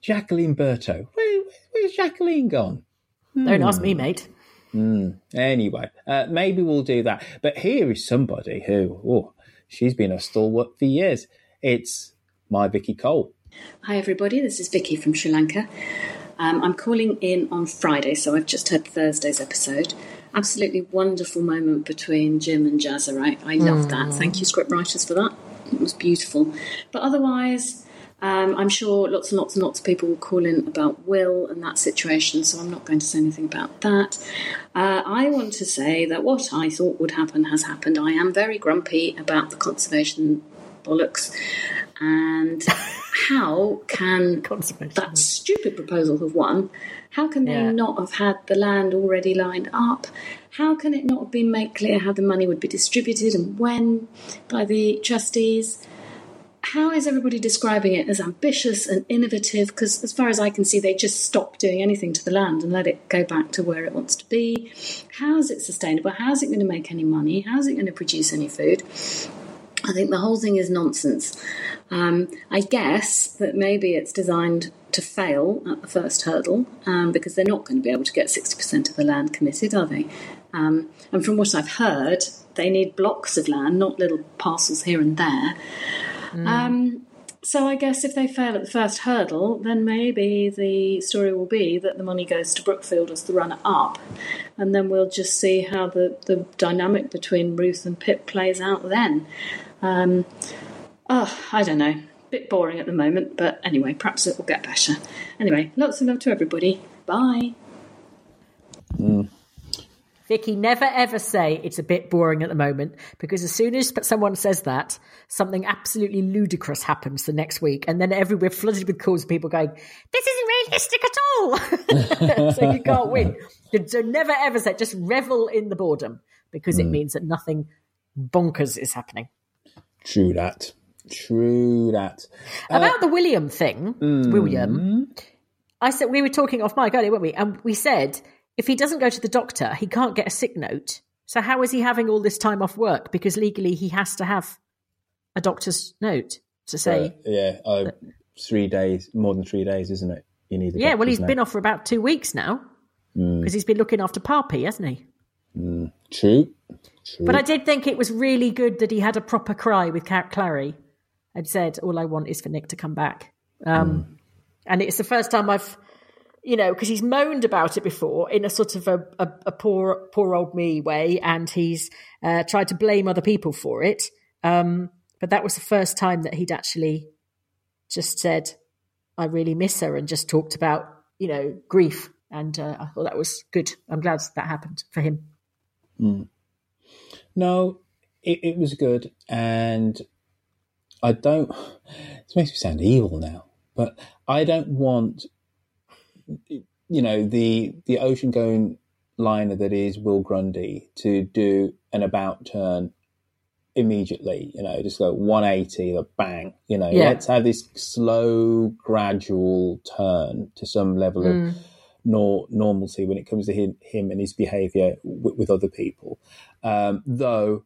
Jacqueline Berto. Where, where's Jacqueline gone? Don't ask Hmm. me, mate. Mm. Anyway, uh, maybe we'll do that. But here is somebody who, oh, she's been a stalwart for years. It's my Vicky Cole. Hi, everybody. This is Vicky from Sri Lanka. Um, I'm calling in on Friday, so I've just heard Thursday's episode. Absolutely wonderful moment between Jim and Jazza. I, I love that. Thank you, scriptwriters, for that. It was beautiful. But otherwise, um, I'm sure lots and lots and lots of people will call in about Will and that situation, so I'm not going to say anything about that. Uh, I want to say that what I thought would happen has happened. I am very grumpy about the conservation bollocks and how can that stupid proposal have won? How can they Yeah. not have had the land already lined up? How can it not have been made clear how the money would be distributed and when by the trustees? How is everybody describing it as ambitious and innovative? Because, as far as I can see, they just stopped doing anything to the land and let it go back to where it wants to be. How is it sustainable? How is it going to make any money? How is it going to produce any food? I think the whole thing is nonsense. Um, I guess that maybe it's designed to fail at the first hurdle um, because they're not going to be able to get 60% of the land committed, are they? Um, and from what I've heard, they need blocks of land, not little parcels here and there. Um, so I guess if they fail at the first hurdle, then maybe the story will be that the money goes to Brookfield as the runner up, and then we'll just see how the, the dynamic between Ruth and Pip plays out then. Um, oh, I don't know. Bit boring at the moment, but anyway, perhaps it will get better. Anyway, lots of love to everybody. Bye. Vicky, never ever say it's a bit boring at the moment because as soon as someone says that, something absolutely ludicrous happens the next week, and then every we're flooded with calls of people going, "This isn't realistic at all," so you can't win. So never ever say. Just revel in the boredom because it Mm. means that nothing bonkers is happening. True that. True that. Uh, About the William thing, mm, William, I said we were talking off mic earlier, weren't we? And we said if he doesn't go to the doctor, he can't get a sick note. So how is he having all this time off work? Because legally he has to have a doctor's note to say. uh, yeah, uh, three days, more than three days, isn't it? You need. yeah, well, he's note. been off for about two weeks now Mm, because he's been looking after Parpy, hasn't he? mm, true. True. But I did think it was really good that he had a proper cry with Cat Clarrie and said, "All I want is for Nick to come back." Um, And it's the first time I've you know, because he's moaned about it before in a sort of a, a, a poor, poor old me way, and he's uh, tried to blame other people for it. Um, but that was the first time that he'd actually just said, "I really miss her," and just talked about, you know, grief. And uh, I thought that was good. I'm glad that happened for him. Mm. No, it, it was good, and I don't. This makes me sound evil now, but I don't want you know the the ocean going liner that is Will Grundy to do an about turn immediately. You know, just go 180, the bang. You know, Yeah. let's have this slow, gradual turn to some level Mm. of nor- normalcy when it comes to him, him and his behaviour with, with other people. Um, though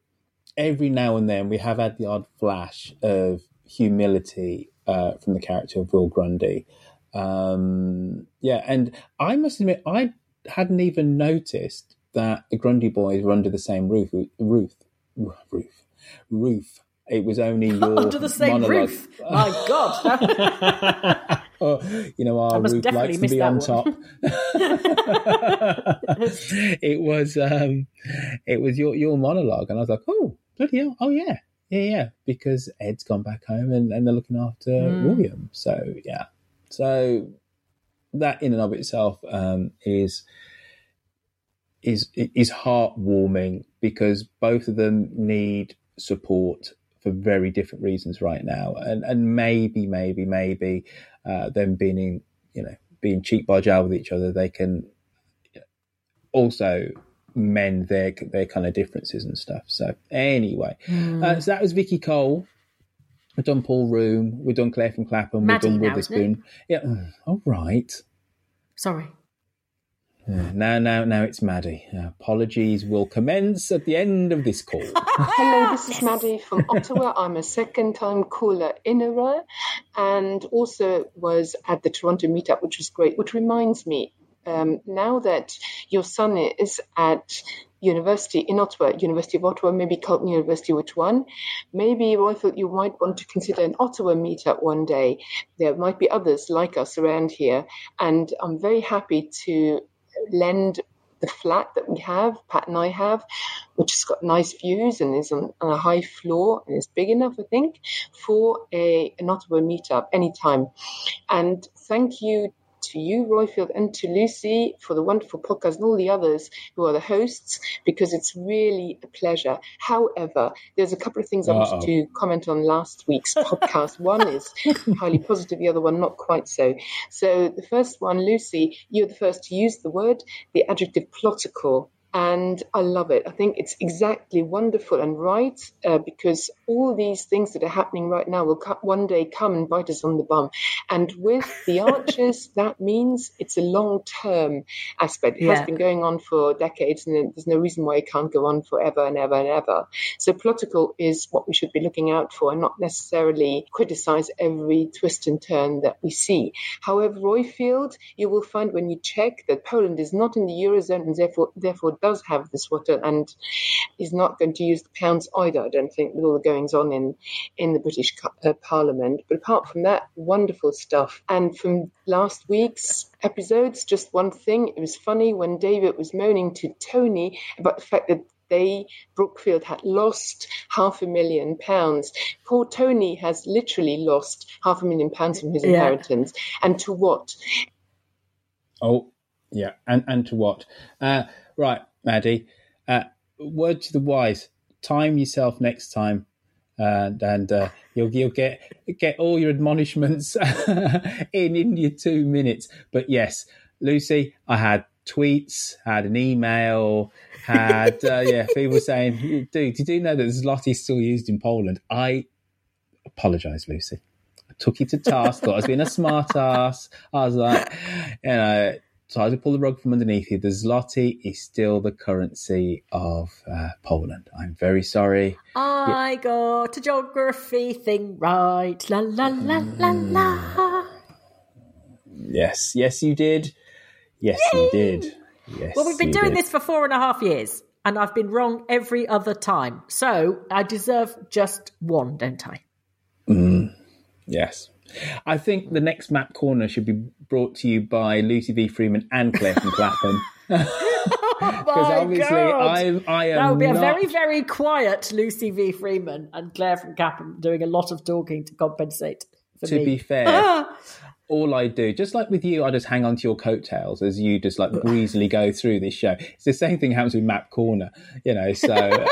every now and then we have had the odd flash of humility uh, from the character of Will Grundy. Um, yeah, and I must admit, I hadn't even noticed that the Grundy boys were under the same roof. Roof, roof, roof. It was only your Under the same monologue. roof. My God. Oh, you know, I our roof likes to be on one. top. it was um it was your your monologue and I was like, Oh, bloody hell, oh yeah. Yeah, yeah. Because Ed's gone back home and, and they're looking after Mm. William. So yeah. So that in and of itself um is is is heartwarming because both of them need support for very different reasons right now, and and maybe maybe maybe uh, them being in, you know being cheek by jowl with each other, they can also mend their their kind of differences and stuff. So anyway, Hmm. uh, so that was Vicky Cole. We've done Paul Room. We've done Claire from Clapham. Maddie we've done now, isn't? Witherspoon. Yeah, mm, all right. Sorry. Yeah, now, now, now it's Maddie. Uh, apologies will commence at the end of this call. Hello, this is Maddie from Ottawa. I'm a second time caller in a row and also was at the Toronto meetup, which was great. Which reminds me, um, now that your son is at university eh, in Ottawa, University of Ottawa, maybe Carleton University, which one? Maybe, you might want to consider an Ottawa meetup one day. There might be others like us around here. And I'm very happy to lend the flat that we have, Pat and I have, which has got nice views and is on, on a high floor and is big enough, I think, for a an Ottawa meetup anytime. And thank you to you, Royfield, and to Lucy for the wonderful podcast and all the others who are the hosts, because it's really a pleasure. However, there's a couple of things I Uh-oh. wanted to comment on last week's podcast. one is highly positive, the other one not quite so. So the first one, Lucy, you're the first to use the word, the adjective plotical. And I love it. I think it's exactly wonderful and right uh, because all these things that are happening right now will co- one day come and bite us on the bum. And with the Archers, that means it's a long term aspect. It Yeah. has been going on for decades, and there's no reason why it can't go on forever and ever and ever. So, plotical is what we should be looking out for and not necessarily criticize every twist and turn that we see. However, Royfield, you will find when you check that Poland is not in the Eurozone and therefore, therefore does have this water and is not going to use the pounds either, I don't think, with all the goings on in, in the British uh, Parliament. But apart from that, wonderful stuff. And from last week's episodes, just one thing. It was funny when David was moaning to Tony about the fact that they, Brookfield, had lost half a million pounds. Poor Tony has literally lost half a million pounds from his Yeah. inheritance. And to what? Oh, yeah, and and to what? Uh, right, Maddie. Uh, word to the wise: time yourself next time, and and uh, you'll you'll get get all your admonishments in in your two minutes. But yes, Lucy, I had tweets, had an email, had uh, yeah, people saying, "Dude, did you know that Zloty is still used in Poland?" I apologise, Lucy. I took you to task. Thought I was being a smart ass. I was like, you know, tried to pull the rug from underneath you. The zloty is still the currency of uh, Poland. I'm very sorry. I got a geography thing right. La la la la la. Yes, yes, you did. Yes, you did. Yes. Well, we've been doing did. this for four and a half years, and I've been wrong every other time. So I deserve just one, don't I? Mm, yes. I think the next map corner should be brought to you by Lucy V. Freeman and Claire from Clapham. Oh because obviously I- I am that would be a very, very quiet Lucy V. Freeman and Claire from Clapham doing a lot of talking to compensate. For to me. be fair, all I do, just like with you, I just hang on to your coattails as you just like breezily go through this show. It's the same thing happens with Map Corner, you know. So,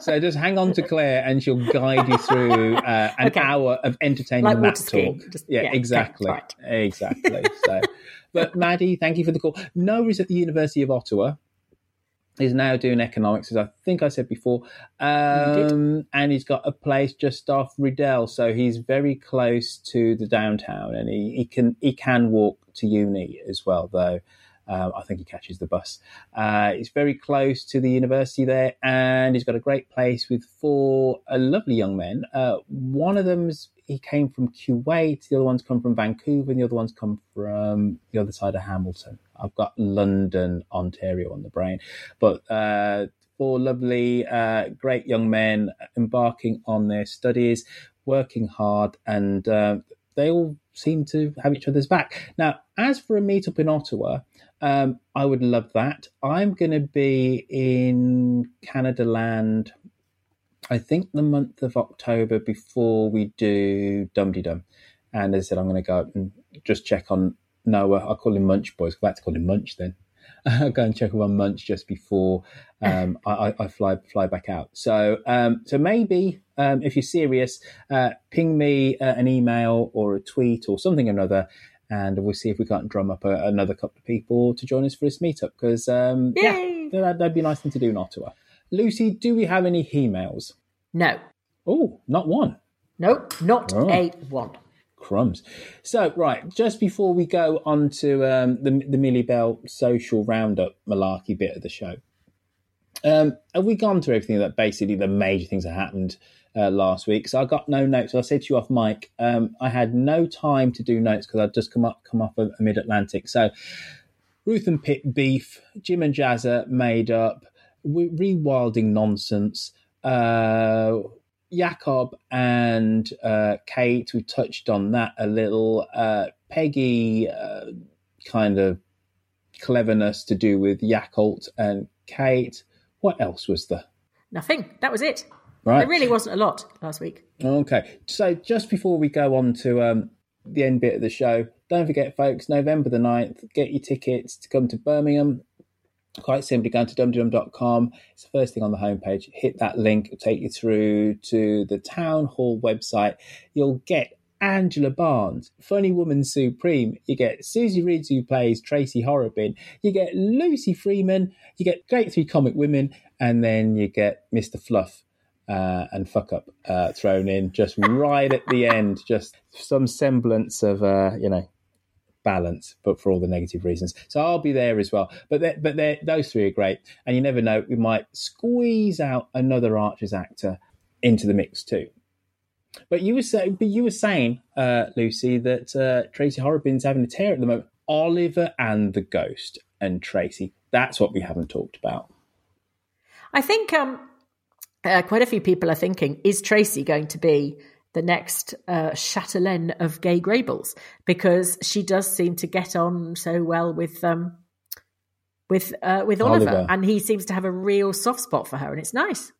so just hang on to Claire, and she'll guide you through uh, an Okay. hour of entertaining Like map talk. Just- yeah, yeah, okay, exactly, right. exactly. So, but Maddie, thank you for the call. Noah's at the University of Ottawa. Is now doing economics, as I think I said before, um, and he's got a place just off Rideau, so he's very close to the downtown, and he, he can he can walk to uni as well. Though um, I think he catches the bus. Uh, he's very close to the university there, and he's got a great place with four uh, lovely young men. Uh, one of them's he came from Kuwait, the other one's come from Vancouver, and the other one's come from the other side of Hamilton. I've got London, Ontario on the brain, but uh, four lovely, uh, great young men embarking on their studies, working hard, and uh, they all seem to have each other's back. Now, as for a meetup in Ottawa, um, I would love that. I'm going to be in Canada Land. I think the month of October before we do Dum Dum. And as I said, I'm going to go up and just check on Noah. I'll call him Munch Boys. Go back to call him Munch then. I'll go and check on Munch just before um, I, I, I fly fly back out. So um, so maybe um, if you're serious, uh, ping me uh, an email or a tweet or something or another, and we'll see if we can't drum up a, another couple of people to join us for this meetup. Because um, yeah, that, that'd be a nice thing to do in Ottawa. Lucy, do we have any emails? No. Oh, not one. Nope, not Oh. a one. Crumbs. So, right, just before we go on to um, the, the Millie Bell social roundup malarkey bit of the show, um, have we gone through everything that basically the major things that happened uh, last week? So I got no notes. I said to you off mic, um, I had no time to do notes because I'd just come up come off a, mid Atlantic. So Ruth and Pip beef, Jim and Jazza made up, rewilding nonsense. Uh, Jacob and uh, Kate, we touched on that a little. Uh, Peggy, uh, kind of cleverness to do with Yakult and Kate. What else was there? Nothing. That was it. Right. There really wasn't a lot last week. Okay, so just before we go on to um, the end bit of the show, don't forget, folks, November the 9th, get your tickets to come to Birmingham. Quite simply, go to dumdum.com. It's the first thing on the homepage. Hit that link, it'll take you through to the town hall website. You'll get Angela Barnes, Funny Woman Supreme. You get Susie Riddell, who plays Tracy Horrobin. You get Lucy Freeman. You get Great Three Comic Women. And then you get Mr. Fluff uh, and Fuck Up uh, thrown in just right at the end. Just some semblance of, uh, you know, balance, but for all the negative reasons. So I'll be there as well. But they're, but they're, those three are great, and you never know, we might squeeze out another Archers actor into the mix too. But you were saying, but you were saying, uh, Lucy, that uh, Tracy Horrobin's having a tear at the moment. Oliver and the Ghost and Tracy. That's what we haven't talked about. I think um, uh, quite a few people are thinking: Is Tracy going to be the next uh, chatelaine of Grey Gables? Because she does seem to get on so well with um, with uh, with Oliver, Oliver. and he seems to have a real soft spot for her, and it's nice.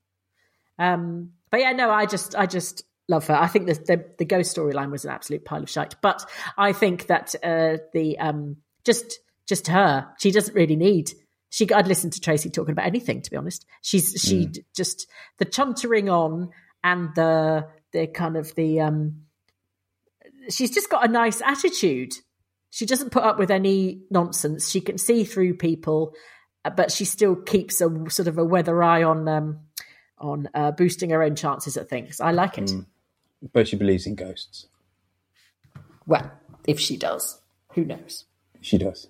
Um, but yeah, no, I just I just love her. I think the the, the ghost storyline was an absolute pile of shite, but I think that uh, the um, just just her, she doesn't really need. She, I'd listen to Tracy talking about anything. To be honest, she's she d- just the chuntering on and the the kind of the um. She's just got a nice attitude. She doesn't put up with any nonsense. She can see through people, uh, but she still keeps a sort of a weather eye on um on uh, boosting her own chances at things. I like it. Mm. But she believes in ghosts. Well, if she does, who knows? She does.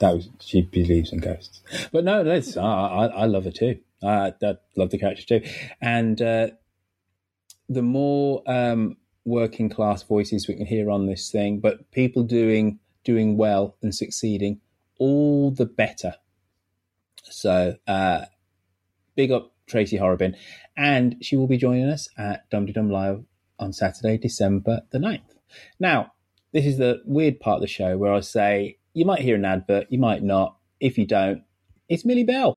That she believes in ghosts. But no, that's, I, I, I love her too. I, I love the character too. And uh, the more um, working class voices we can hear on this thing, but people doing doing well and succeeding, all the better. So uh, big up Tracy Horrobin. And she will be joining us at Dum Dum Live on Saturday, December the 9th. Now, this is the weird part of the show where I say you might hear an advert, you might not. If you don't, it's Millie Bell.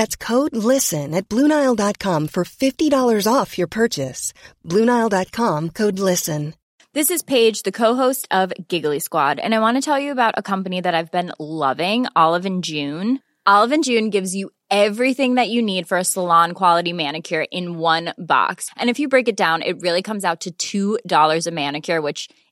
That's code LISTEN at Bluenile.com for $50 off your purchase. Bluenile.com code LISTEN. This is Paige, the co-host of Giggly Squad, and I want to tell you about a company that I've been loving, Olive and June. Olive and June gives you everything that you need for a salon quality manicure in one box. And if you break it down, it really comes out to $2 a manicure, which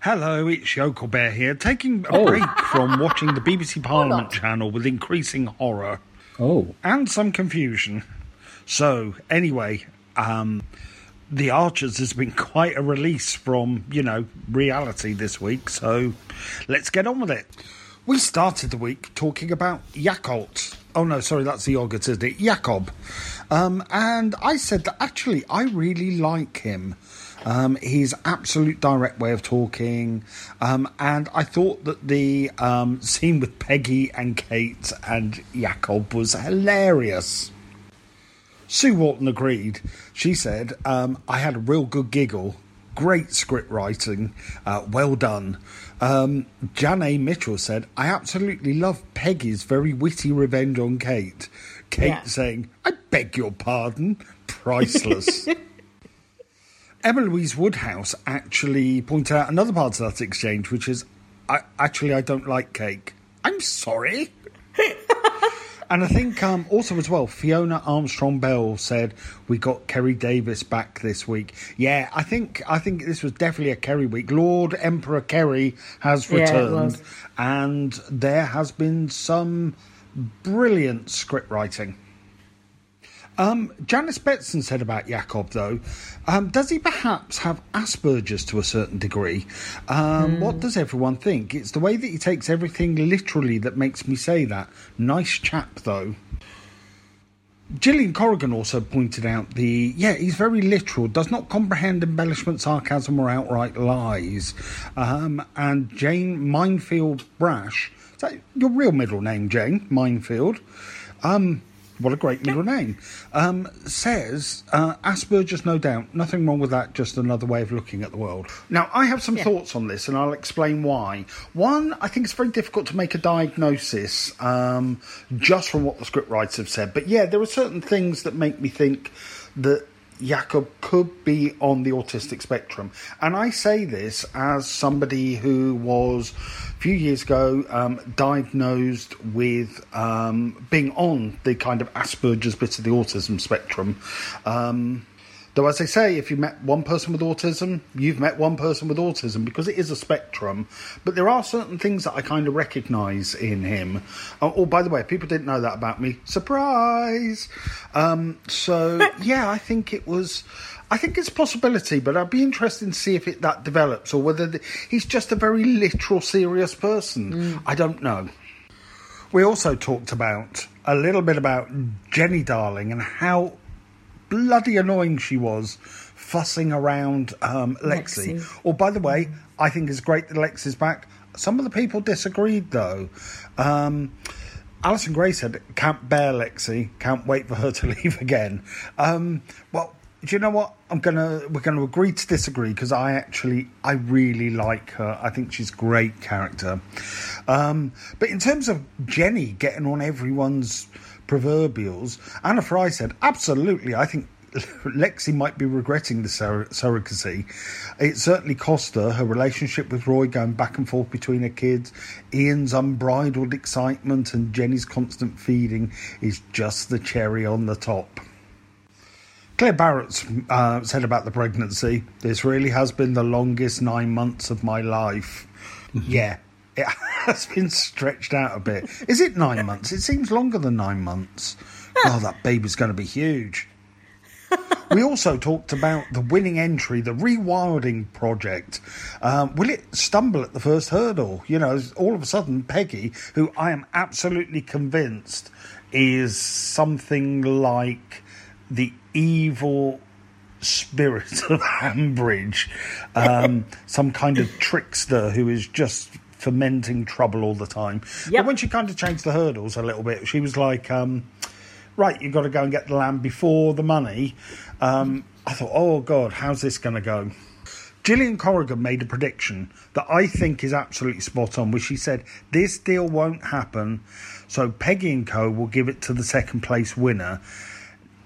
Hello, it's Yokel Bear here, taking a Oh. break from watching the BBC Parliament channel with increasing horror. Oh. And some confusion. So, anyway, um, The Archers has been quite a release from, you know, reality this week, so let's get on with it. We started the week talking about Yakult. Oh no, sorry, that's the yogurt, isn't it? Jakob. Um, and I said that actually I really like him. Um, his absolute direct way of talking. Um, and I thought that the um, scene with Peggy and Kate and Jakob was hilarious. Sue Walton agreed. She said, um, I had a real good giggle. Great script writing. Uh, well done. Um, Jan A. Mitchell said, I absolutely love Peggy's very witty revenge on Kate. Kate Yeah. saying, I beg your pardon. Priceless. Emma Louise Woodhouse actually pointed out another part of that exchange, which is, I, actually, I don't like cake. I'm sorry. and I think um, also as well, Fiona Armstrong Bell said we got Keri Davies back this week. Yeah, I think I think this was definitely a Keri week. Lord Emperor Keri has returned, was. and there has been some brilliant script writing. Um, Janice Betson said about Jakob, though, um, does he perhaps have Asperger's to a certain degree? Um, What does everyone think? It's the way that he takes everything literally that makes me say that. Nice chap, though. Gillian Corrigan also pointed out the yeah he's very literal, does not comprehend embellishment, sarcasm, or outright lies. Um, and Jane Minefield Brash, is that your real middle name, Jane Minefield? Um, what a great middle name. Um, says uh, Asperger's, no doubt, nothing wrong with that. Just another way of looking at the world. Now I have some thoughts on this, and I'll explain why. One, I think it's very difficult to make a diagnosis um, just from what the scriptwriters have said. But yeah, there are certain things that make me think that Jakob could be on the autistic spectrum. And I say this as somebody who was a few years ago um, diagnosed with um, being on the kind of Asperger's bit of the autism spectrum. Um, Though, as they say, if you met one person with autism, you've met one person with autism because it is a spectrum. But there are certain things that I kind of recognise in him. Oh, oh, by the way, people didn't know that about me. Surprise! Um, so, yeah, I think it was. I think it's a possibility, but I'd be interested to see if it that develops or whether the, he's just a very literal, serious person. I don't know. We also talked about a little bit about Jenny Darling and how bloody annoying she was fussing around um, Lexi. Lexi. Or, by the way, I think it's great that Lexi's back. Some of the people disagreed, though. Um, Alison Gray said, "Can't bear Lexi. Can't wait for her to leave again." Um, well, do you know what? I'm gonna we're gonna agree to disagree because I actually I really like her. I think she's a great character. Um, but in terms of Jenny getting on everyone's proverbials, Anna Fry said, "Absolutely, I think." Lexi might be regretting the sur- surrogacy. It certainly cost her her relationship with Roy going back and forth between her kids. Ian's unbridled excitement and Jenny's constant feeding is just the cherry on the top. Claire Barrett uh, said about the pregnancy, this really has been the longest nine months of my life. yeah, it has been stretched out a bit. Is it nine months? It seems longer than nine months. Oh, that baby's going to be huge. we also talked about the winning entry, the rewilding project. Um, will it stumble at the first hurdle? You know, all of a sudden, Peggy, who I am absolutely convinced is something like the evil spirit of Ambridge, um, some kind of trickster who is just fermenting trouble all the time. But when she kind of changed the hurdles a little bit, she was like, um, right, you've got to go and get the land before the money. Um, I thought, oh God, how's this going to go? Gillian Corrigan made a prediction that I think is absolutely spot on, where she said, This deal won't happen, so Peggy and Co. will give it to the second place winner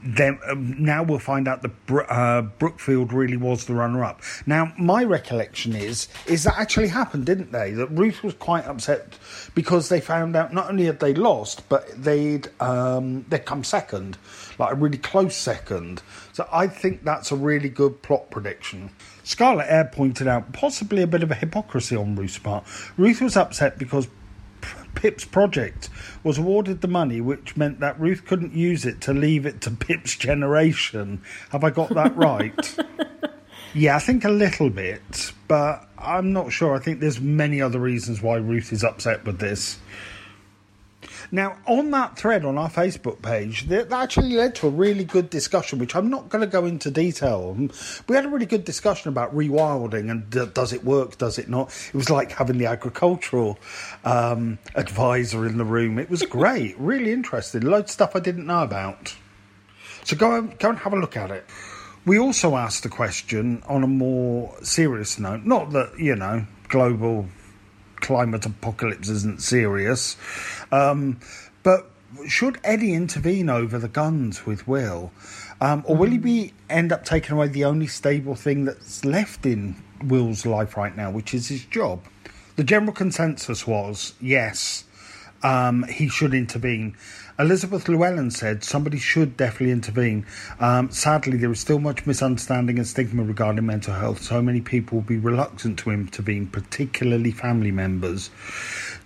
then um, now we'll find out that uh, Brookfield really was the runner-up. Now, my recollection is is that actually happened, didn't they? That Ruth was quite upset because they found out not only had they lost, but they'd um, they'd come second, like a really close second. So I think that's a really good plot prediction. Scarlet Air pointed out possibly a bit of a hypocrisy on Ruth's part. Ruth was upset because Pip's project was awarded the money, which meant that Ruth couldn't use it to leave it to Pip's generation. Have I got that right? yeah, I think a little bit, but I'm not sure. I think there's many other reasons why Ruth is upset with this. Now, on that thread on our Facebook page, that actually led to a really good discussion, which I'm not going to go into detail on. We had a really good discussion about rewilding and does it work, does it not? It was like having the agricultural um, advisor in the room. It was great, really interesting. Loads of stuff I didn't know about. So go and, go and have a look at it. We also asked the question on a more serious note, not that, you know, global climate apocalypse isn't serious. Um, but should Eddie intervene over the guns with Will? Um, or will he be end up taking away the only stable thing that's left in Will's life right now, which is his job? The general consensus was yes, um, he should intervene. Elizabeth Llewellyn said somebody should definitely intervene. Um, sadly, there is still much misunderstanding and stigma regarding mental health. So many people will be reluctant to intervene, particularly family members.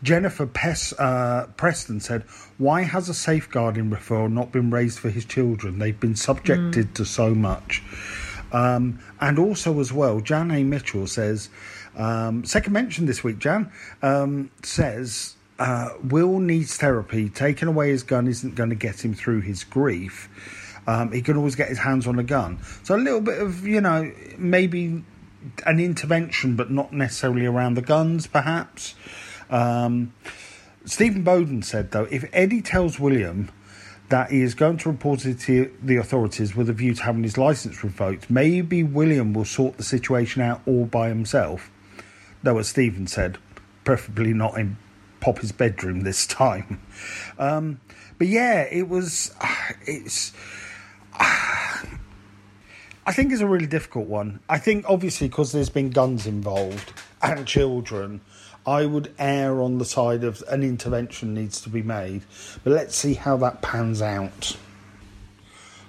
Jennifer Pes- uh, Preston said, Why has a safeguarding referral not been raised for his children? They've been subjected to so much. Um, and also, as well, Jan A. Mitchell says, um, second mention this week, Jan, um, says, uh, Will needs therapy. Taking away his gun isn't going to get him through his grief. Um, he can always get his hands on a gun. So a little bit of, you know, maybe an intervention, but not necessarily around the guns, perhaps. Um, Stephen Bowden said, though, if Eddie tells William that he is going to report it to the authorities with a view to having his license revoked, maybe William will sort the situation out all by himself. Though, as Stephen said, preferably not in Poppy's bedroom this time. Um, but yeah, it was. It's. I think it's a really difficult one. I think obviously because there's been guns involved and children, I would err on the side of an intervention needs to be made. But let's see how that pans out.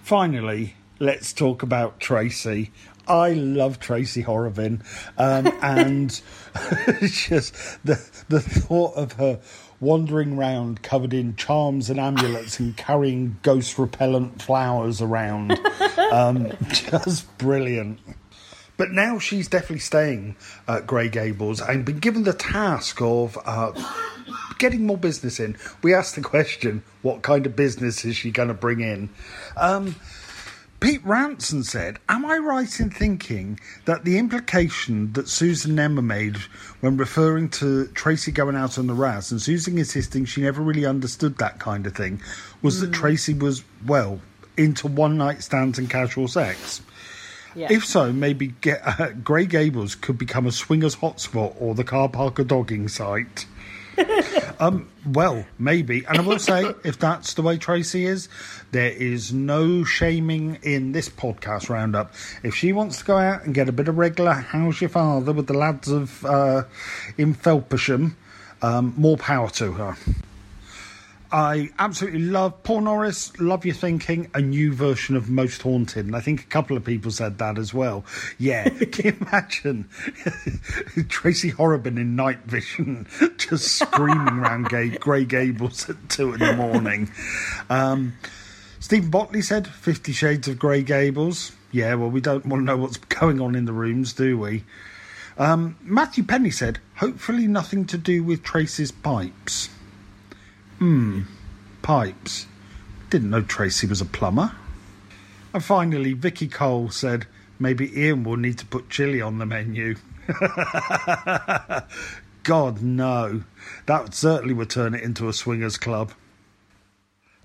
Finally, let's talk about Tracy. I love Tracy Horrobin, um, and just the the thought of her wandering round covered in charms and amulets and carrying ghost repellent flowers around, um, just brilliant. But now she's definitely staying at Grey Gables and been given the task of uh, getting more business in. We asked the question, what kind of business is she going to bring in? Um, Pete Ranson said, Am I right in thinking that the implication that Susan Nemmer made when referring to Tracy going out on the Raz and Susan insisting she never really understood that kind of thing was mm. that Tracy was, well, into one night stands and casual sex? Yeah. If so, maybe get, uh, Grey Gables could become a swingers hotspot or the car park a dogging site. um, well, maybe. And I will say, if that's the way Tracy is, there is no shaming in this podcast roundup. If she wants to go out and get a bit of regular How's Your Father with the lads of uh, in Felpersham, um, more power to her. I absolutely love Paul Norris. Love your thinking. A new version of Most Haunted, and I think a couple of people said that as well. Yeah, can you imagine Tracy Horrobin in night vision just screaming around Grey Gables at two in the morning? Um, Stephen Botley said Fifty Shades of Grey Gables. Yeah, well, we don't want to know what's going on in the rooms, do we? Um, Matthew Penny said, hopefully nothing to do with Tracy's pipes. Hmm, pipes. Didn't know Tracy was a plumber. And finally, Vicky Cole said, maybe Ian will need to put chili on the menu. God, no. That certainly would turn it into a swingers club.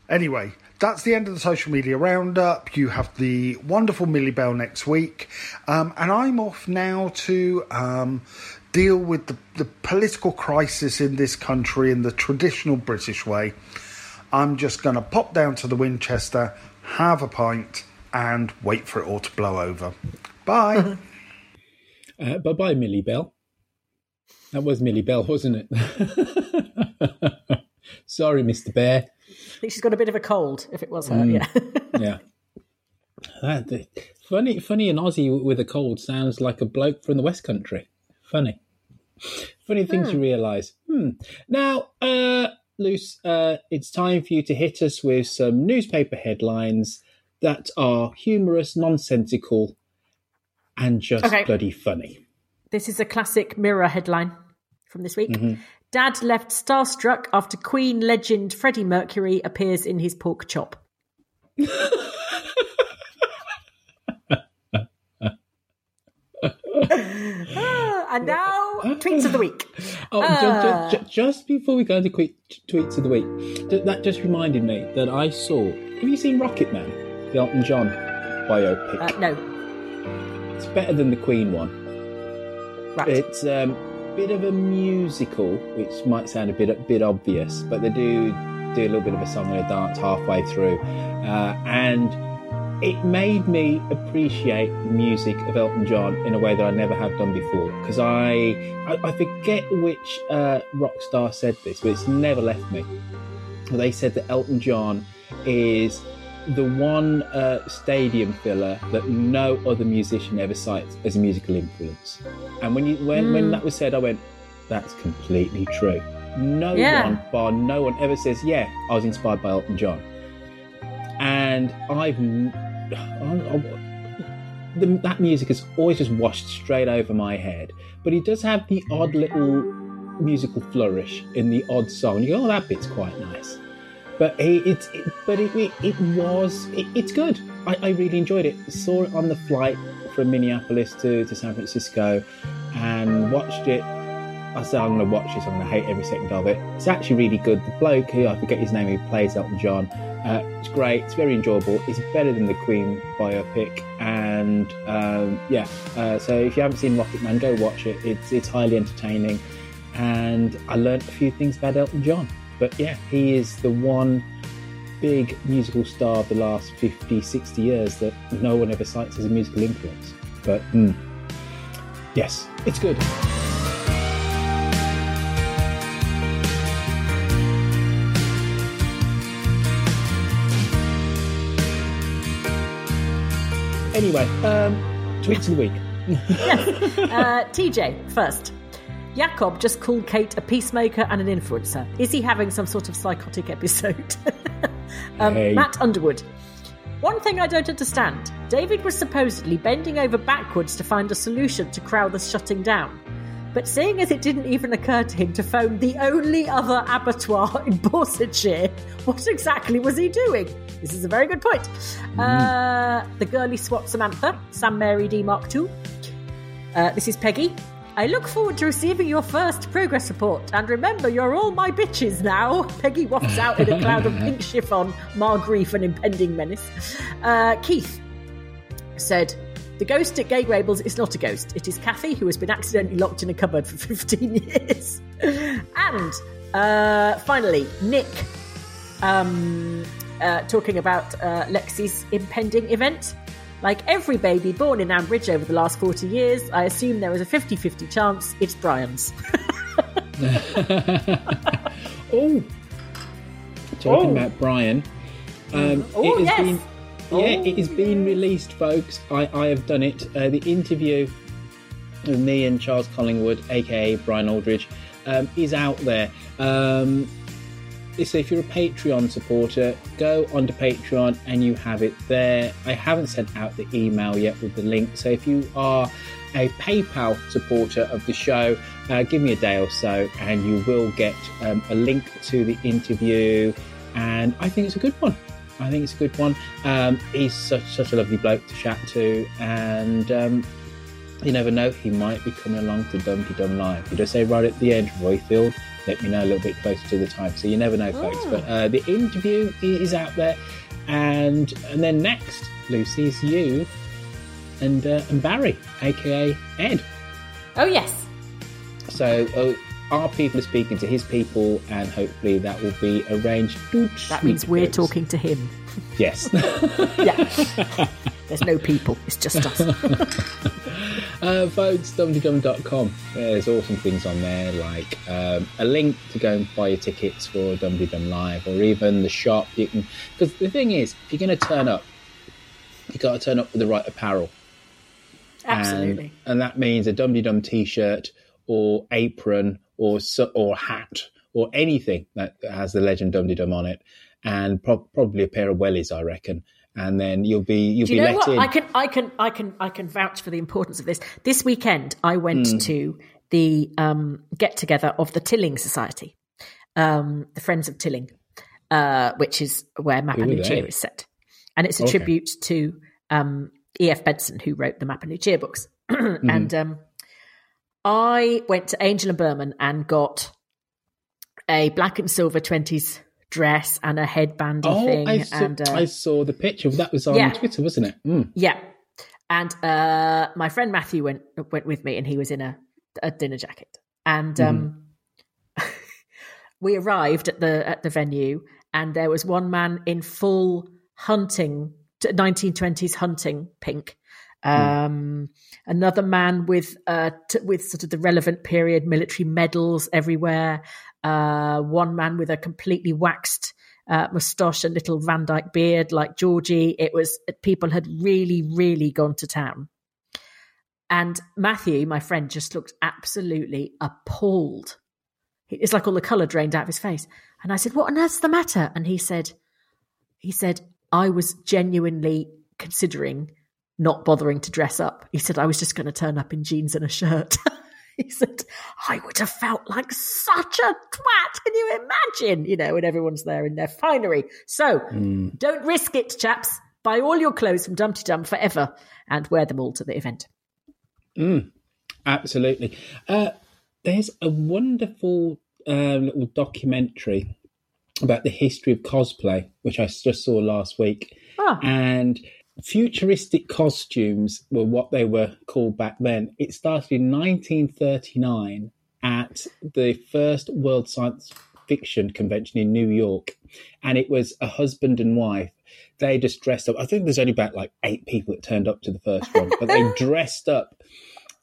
Anyway, that's the end of the social media roundup. You have the wonderful Millie Bell next week. Um, and I'm off now to um, deal with the, the political crisis in this country in the traditional British way, I'm just going to pop down to the Winchester, have a pint, and wait for it all to blow over. Bye. uh, bye bye, Millie Bell. That was Millie Bell, wasn't it? Sorry, Mr. Bear. I think she's got a bit of a cold, if it was her, mm. yeah. yeah. That, funny, funny, an Aussie with a cold sounds like a bloke from the West Country. Funny. Funny things hmm. you realise. Hmm. Now, uh, Luce, uh, it's time for you to hit us with some newspaper headlines that are humorous, nonsensical, and just okay. bloody funny. This is a classic Mirror headline from this week. Mm-hmm. Dad left starstruck after Queen legend Freddie Mercury appears in his pork chop. and now tweets of the week. Oh, uh, just, just, just, before we go into quick tweets of the week, that just reminded me that I saw. Have you seen Rocket Man, the Elton John biopic? Uh, no. It's better than the Queen one. Right. It's um, a bit of a musical, which might sound a bit a bit obvious, but they do do a little bit of a song and a dance halfway through, uh, and it made me appreciate the music of Elton John in a way that I never have done before. Because I, I, I, forget which uh, rock star said this, but it's never left me. They said that Elton John is the one uh, stadium filler that no other musician ever cites as a musical influence. And when you when, mm. when hmm. that was said, I went, "That's completely true." No yeah. one, bar no one, ever says, "Yeah, I was inspired by Elton John." And I've the, that music is always just washed straight over my head. But he does have the odd little musical flourish in the odd song. You go, oh, that bit's quite nice. But it, it, it but it, it, it was, it, it's good. I, I really enjoyed it. Saw it on the flight from Minneapolis to, to San Francisco and watched it I said I'm going to watch this. I'm going to hate every second of it. It's actually really good. The bloke who I forget his name, who plays Elton John, uh, it's great. It's very enjoyable. It's better than the Queen biopic, and um, yeah. Uh, so if you haven't seen Rocket Man, go watch it. It's it's highly entertaining, and I learned a few things about Elton John. But yeah, he is the one big musical star of the last 50, 60 years that no one ever cites as a musical influence. But mm, yes, it's good. Anyway, um, tweets of the week. yes. Uh, TJ, first. Jakob just called Kate a peacemaker and an influencer. Is he having some sort of psychotic episode? um, Hey. Matt Underwood. One thing I don't understand David was supposedly bending over backwards to find a solution to Crowther's shutting down. But seeing as it didn't even occur to him to phone the only other abattoir in Borsetshire, what exactly was he doing? This is a very good point. Uh, the girly swat Samantha, Sam Mary D Mark II. Uh, this is Peggy. I look forward to receiving your first progress report. And remember, you're all my bitches now. Peggy wafts out in a cloud of pink chiffon, mar grief, and impending menace. Uh, Keith said, The ghost at Gay Rables is not a ghost. It is Kathy, who has been accidentally locked in a cupboard for 15 years. and uh, finally, Nick um, uh, talking about uh, Lexi's impending event. Like every baby born in Ambridge over the last 40 years, I assume there is a 50 50 chance it's Brian's. oh, talking Oh. about Brian. Um, Oh, it has yes. been, yeah, it has been released, folks. I, I have done it. Uh, the interview with me and Charles Collingwood, aka Brian Aldridge, um, is out there. Um, so if you're a Patreon supporter, go onto Patreon and you have it there. I haven't sent out the email yet with the link. So if you are a PayPal supporter of the show, uh, give me a day or so and you will get um, a link to the interview. And I think it's a good one. I think it's a good one. Um, he's such such a lovely bloke to chat to, and um, you never know, he might be coming along to Dumteedum Live. You just say right at the end, Roifield, let me know a little bit closer to the time. So you never know, folks. But uh, the interview is out there, and and then next, Lucy is you and uh, and Barry, aka Ed. Oh, yes. So uh, our people are speaking to his people, and hopefully that will be arranged. That means we're talking to him. Yes. yeah. There's no people, it's just us. uh, folks, dumteedum.com. There's awesome things on there, like um, a link to go and buy your tickets for Dum Dum Live, or even the shop. You can, because the thing is, if you're going to turn up, you've got to turn up with the right apparel. Absolutely. And, and that means a Dum Dum t-shirt or apron or or hat or anything that has the legend Dum Dum on it, and pro- probably a pair of wellies, I reckon. And then you'll be you'll Do you be know let what? in. I can, I can, I can, I can vouch for the importance of this. This weekend, I went Mm. to the um, get together of the Tilling Society, um, the Friends of Tilling, uh, which is where Mappa Who are they? Lucia is set, and it's a Okay. tribute to um, E.F. Benson, who wrote the Mapp and Lucia books. Mm-hmm. And um, I went to Angel and Berman and got a black and silver twenties dress and a headbandy Oh, thing, I saw, and uh, I saw the picture. That was on Yeah. Twitter, wasn't it? Mm. yeah. And uh, my friend Matthew went went with me, and he was in a, a dinner jacket. And um, we arrived at the at the venue, and there was one man in full hunting, nineteen twenties hunting pink. Um, another man with uh, t- with sort of the relevant period military medals everywhere. Uh, one man with a completely waxed uh, moustache and little Van Dyke beard like Georgie. It was people had really, really gone to town. And Matthew, my friend, just looked absolutely appalled. It's like all the colour drained out of his face. And I said, "What on earth's the matter?" And he said, "He said I was genuinely considering not bothering to dress up. He said I was just going to turn up in jeans and a shirt." he said, I would have felt like such a twat. Can you imagine? You know, when everyone's there in their finery. So Mm. don't risk it, chaps. Buy all your clothes from Dumteedum forever and wear them all to the event. Mm, absolutely. Uh, there's a wonderful uh, little documentary about the history of cosplay, which I just saw last week. Ah. And futuristic costumes were what they were called back then. It started in 1939 at the first World Science Fiction Convention in New York. And it was a husband and wife. They just dressed up. I think there's only about like eight people that turned up to the first one, but they dressed up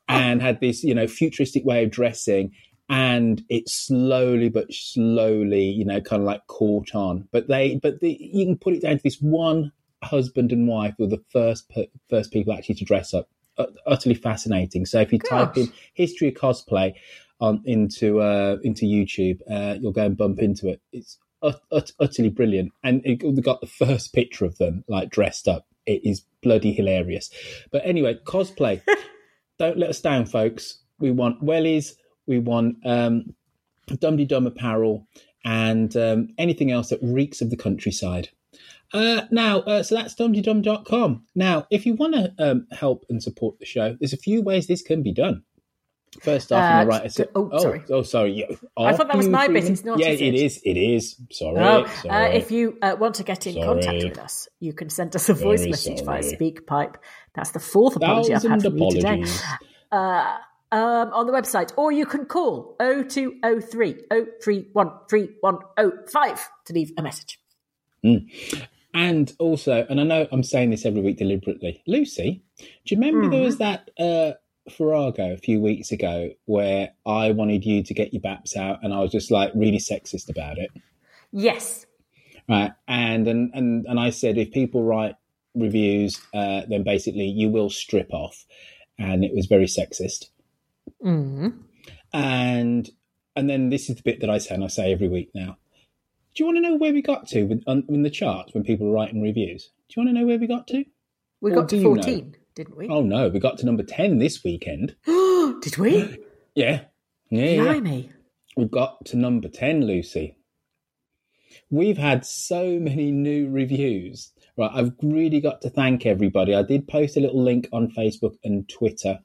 and had this, you know, futuristic way of dressing. And it slowly but slowly, you know, kind of like caught on. But they, but the, you can put it down to this one husband and wife were the first per- first people actually to dress up. Uh, utterly fascinating. So if you type in history of cosplay on into uh, into YouTube, uh, you'll go and bump into it. It's ut- ut- utterly brilliant, and it got the first picture of them like dressed up. It is bloody hilarious. But anyway, cosplay. Don't let us down, folks. We want wellies. We want um, Dum Dum apparel and um, anything else that reeks of the countryside. Uh, now, uh, so that's dumteedum.com. Now, if you want to um, help and support the show, there's a few ways this can be done. First off, Uh, am I right? d- oh, sorry. Oh, sorry. I thought that was my Freeman? business, not Yeah, is it it? is. It is. Sorry. Oh, uh, if you uh, want to get in contact with us, you can send us a voice Very message via. SpeakPipe. That's the fourth apology I've had Thousand from you today. Uh, um, on the website, or you can call 0203 031 3105 to leave a message. Mm. And also, and I know I'm saying this every week deliberately, Lucy, do you remember there Mm-hmm. was that uh, Farrago a few weeks ago where I wanted you to get your baps out and I was just like really sexist about it? Yes. Right. And and and, and I said if people write reviews, uh, then basically you will strip off. And it was very sexist. Mm. And and then this is the bit that I say and I say every week now. Do you want to know where we got to with, on, in the charts when people are writing reviews? Do you want to know where we got to? We Or got to you know? 14, didn't we? Oh no, we got to number ten this weekend. Did we? Yeah, yeah, yeah. Blimey. We've got to number ten, Lucy. We've had so many new reviews. Right, I've really got to thank everybody. I did post a little link on Facebook and Twitter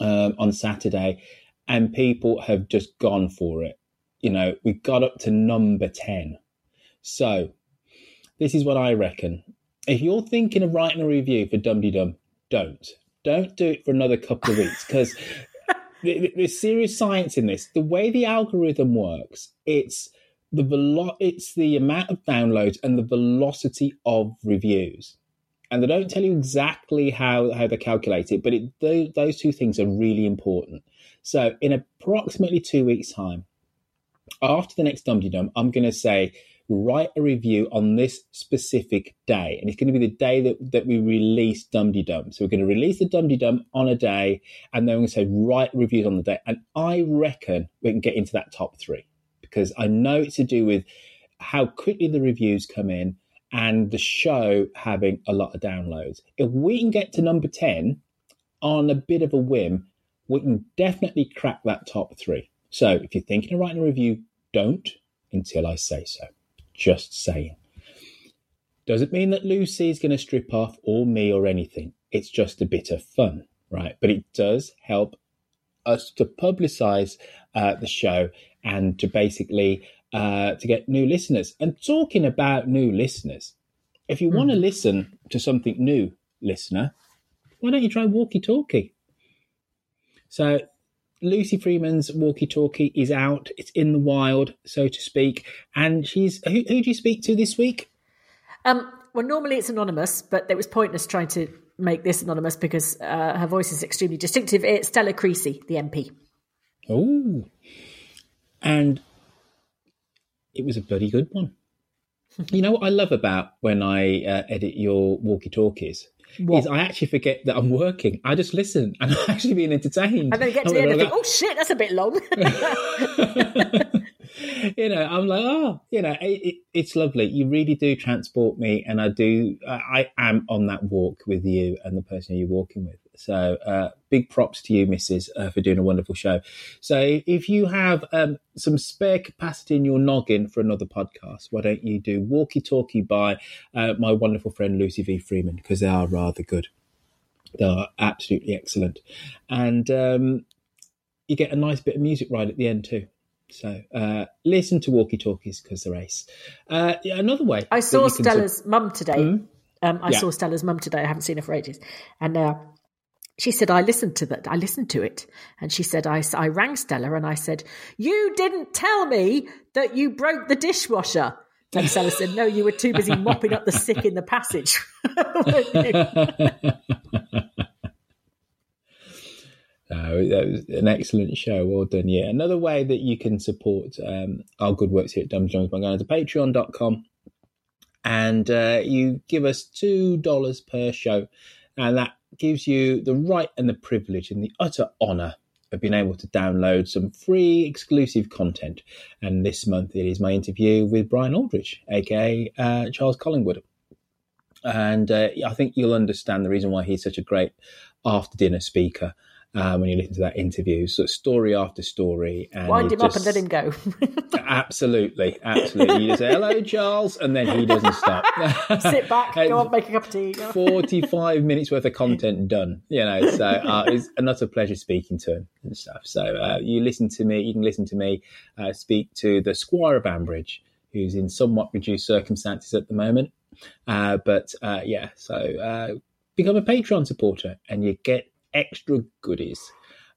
um, on Saturday, and people have just gone for it. You know, we got up to number 10. So, this is what I reckon. If you're thinking of writing a review for Dum Dum, don't. Don't do it for another couple of weeks because there's serious science in this. The way the algorithm works, it's the velo- it's the amount of downloads and the velocity of reviews. And they don't tell you exactly how, how they calculate it, but it, those, those two things are really important. So, in approximately two weeks' time, after the next Dum Dum, I'm going to say, write a review on this specific day. And it's going to be the day that, that we release Dum Dum. So, we're going to release the Dum Dum on a day, and then we're going to say, write reviews on the day. And I reckon we can get into that top three because I know it's to do with how quickly the reviews come in and the show having a lot of downloads. If we can get to number 10 on a bit of a whim, we can definitely crack that top three. So if you're thinking of writing a review, don't until I say so. Just saying. Doesn't mean that Lucy is going to strip off or me or anything. It's just a bit of fun, right? But it does help us to publicize uh, the show and to basically uh, to get new listeners. And talking about new listeners, if you want to listen to something new, listener, why don't you try Walkie Talkie? So Lucy Freeman's Walkie Talkie is out. It's in the wild, so to speak. And she's who, who do you speak to this week? Um, well, normally it's anonymous, but it was pointless trying to make this anonymous because uh, her voice is extremely distinctive. It's Stella Creasy, the MP. Oh, and it was a bloody good one. you know what I love about when I uh, edit your walkie talkies What? is I actually forget that I'm working. I just listen and I'm actually being entertained. And then get to the end and think, oh shit, that's a bit long. you know, I'm like, oh, you know, it, it, it's lovely. You really do transport me, and I do. I I am on that walk with you and the person you're walking with. So, uh, big props to you, Mrs., uh, for doing a wonderful show. So, if you have um, some spare capacity in your noggin for another podcast, why don't you do Walkie Talkie by uh, my wonderful friend Lucy V. Freeman because they are rather good. They are absolutely excellent, and um, you get a nice bit of music right at the end too. So uh, listen to walkie talkies because they're ace. Uh, yeah, another way I saw Stella's mum today. Mm. Um, I Yeah. saw Stella's mum today. I haven't seen her for ages, and uh, she said I listened to that. I listened to it, and she said I, I rang Stella and I said you didn't tell me that you broke the dishwasher. And Stella said, "No, you were too busy mopping up the sick in the passage." That was an excellent show. Well done. Yeah. Another way that you can support um, our good works here at Dumb Jones by going to patreon.com and uh, you give us two dollars per show, and that gives you the right and the privilege and the utter honour of being able to download some free exclusive content. And this month it is my interview with Brian Aldridge, aka uh, Charles Collingwood. And uh, I think you'll understand the reason why he's such a great after dinner speaker um, when you listen to that interview. So story after story. And Wind him just, up and let him go. absolutely, absolutely. You just say hello, Charles, and then he doesn't stop. Sit back, go on, make a cup of tea. Forty-five minutes worth of content done. You know, so uh, it's a utter pleasure speaking to him and stuff. So uh, you listen to me. You can listen to me uh, speak to the Squire of Ambridge, who's in somewhat reduced circumstances at the moment. Uh, but uh, yeah, so uh, become a Patreon supporter, and you get extra goodies.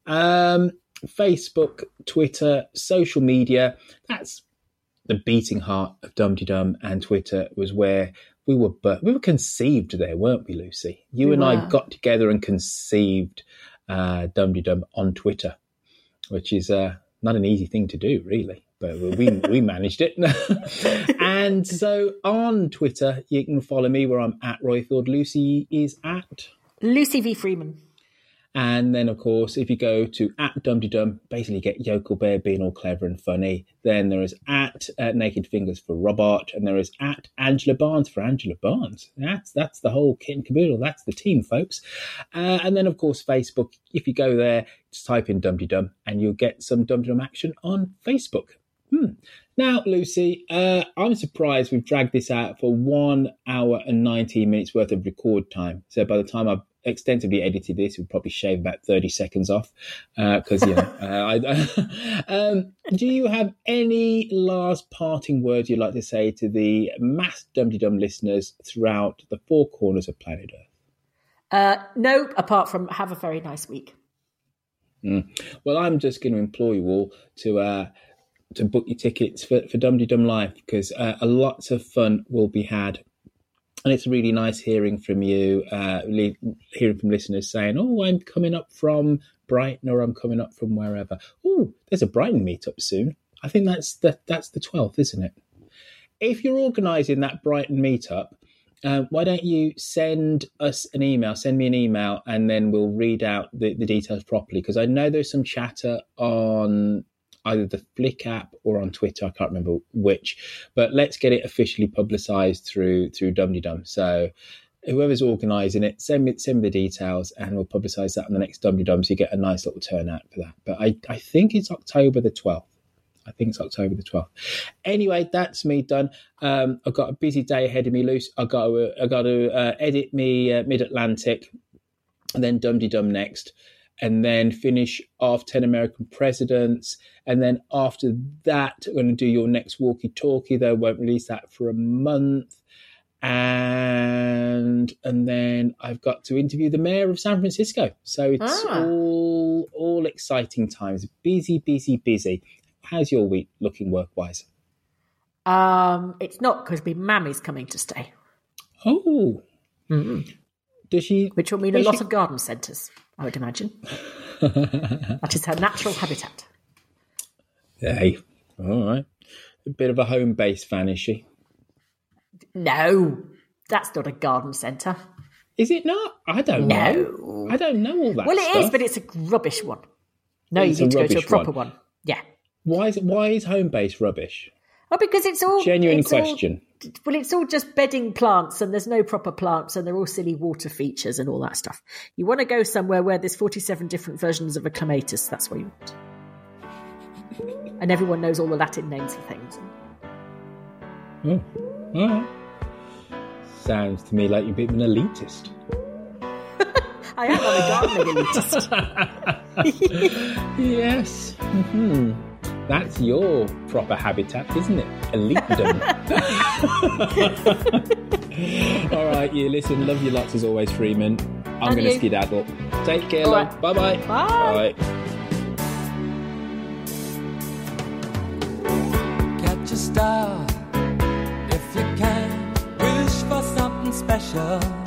Um, Facebook, Twitter, social media. That's the beating heart of Dum Dum, and Twitter was where we were. But we were conceived there, weren't we, Lucy? You we and were. I got together and conceived uh, Dum Dum on Twitter, which is uh, not an easy thing to do, really. But we we managed it. and so on Twitter, you can follow me where I'm at Roifield. Lucy is at Lucy V Freeman. And then, of course, if you go to at Dum, basically get Yokel Bear being all clever and funny. Then there is at uh, Naked Fingers for Robot, and there is at Angela Barnes for Angela Barnes. That's that's the whole kit and caboodle. That's the team, folks. Uh, and then, of course, Facebook. If you go there, just type in Dum Dum, and you'll get some Dum Dum action on Facebook. Hmm. Now, Lucy, uh, I'm surprised we've dragged this out for one hour and 19 minutes worth of record time. So by the time I've extensively edited this, we'd probably shave about 30 seconds off. Because, uh, you know, uh, I, um, do you have any last parting words you'd like to say to the mass Dum Dum listeners throughout the four corners of planet Earth? Uh, no, apart from have a very nice week. Mm. Well, I'm just going to implore you all to uh, to book your tickets for, for Dum Dum Live because uh, lots of fun will be had and it's really nice hearing from you, uh, hearing from listeners saying, "Oh, I'm coming up from Brighton, or I'm coming up from wherever." Oh, there's a Brighton meetup soon. I think that's the that's the twelfth, isn't it? If you're organising that Brighton meetup, uh, why don't you send us an email? Send me an email, and then we'll read out the, the details properly. Because I know there's some chatter on either the Flick app or on Twitter. I can't remember which, but let's get it officially publicised through through Dum. So whoever's organising it, send me send me the details, and we'll publicise that on the next Dum Dum. So you get a nice little turnout for that. But I I think it's October the twelfth. I think it's October the 12th. Anyway, that's me done. Um, I've got a busy day ahead of me, Luce. I've got to, I've got to uh, edit me uh, Mid Atlantic and then Dum Dum next and then finish off 10 American presidents. And then after that, we're going to do your next walkie talkie. They won't release that for a month. And and then I've got to interview the mayor of San Francisco. So it's ah. all all exciting times. Busy, busy, busy. How's your week looking work wise? Um, it's not because my mammy's coming to stay. Oh. Mm-hmm. Does she? Which will mean a lot she... of garden centres. I would imagine. that is her natural habitat. Hey, all right. A bit of a Homebase fan, is she? No, that's not a garden centre. Is it not? I don't no. know. I don't know all that. Well, it stuff. is, but it's a rubbish one. No, it's you need to go to a proper one. one. Yeah. Why is why is Homebase rubbish? Oh, because it's all genuine it's question. All, well, it's all just bedding plants, and there's no proper plants, and they're all silly water features and all that stuff. You want to go somewhere where there's 47 different versions of a clematis. That's where you want. And everyone knows all the Latin names for things. Oh, right. Sounds to me like you're a bit of an elitist. I am on a gardening elitist. yes. Mm-hmm. That's your proper habitat, isn't it? Elitedom. All right, you listen. Love you lots as always, Freeman. I'm going to skedaddle. Take care, love. Right. Bye-bye. Bye. Bye. Catch a star if you can. Wish for something special.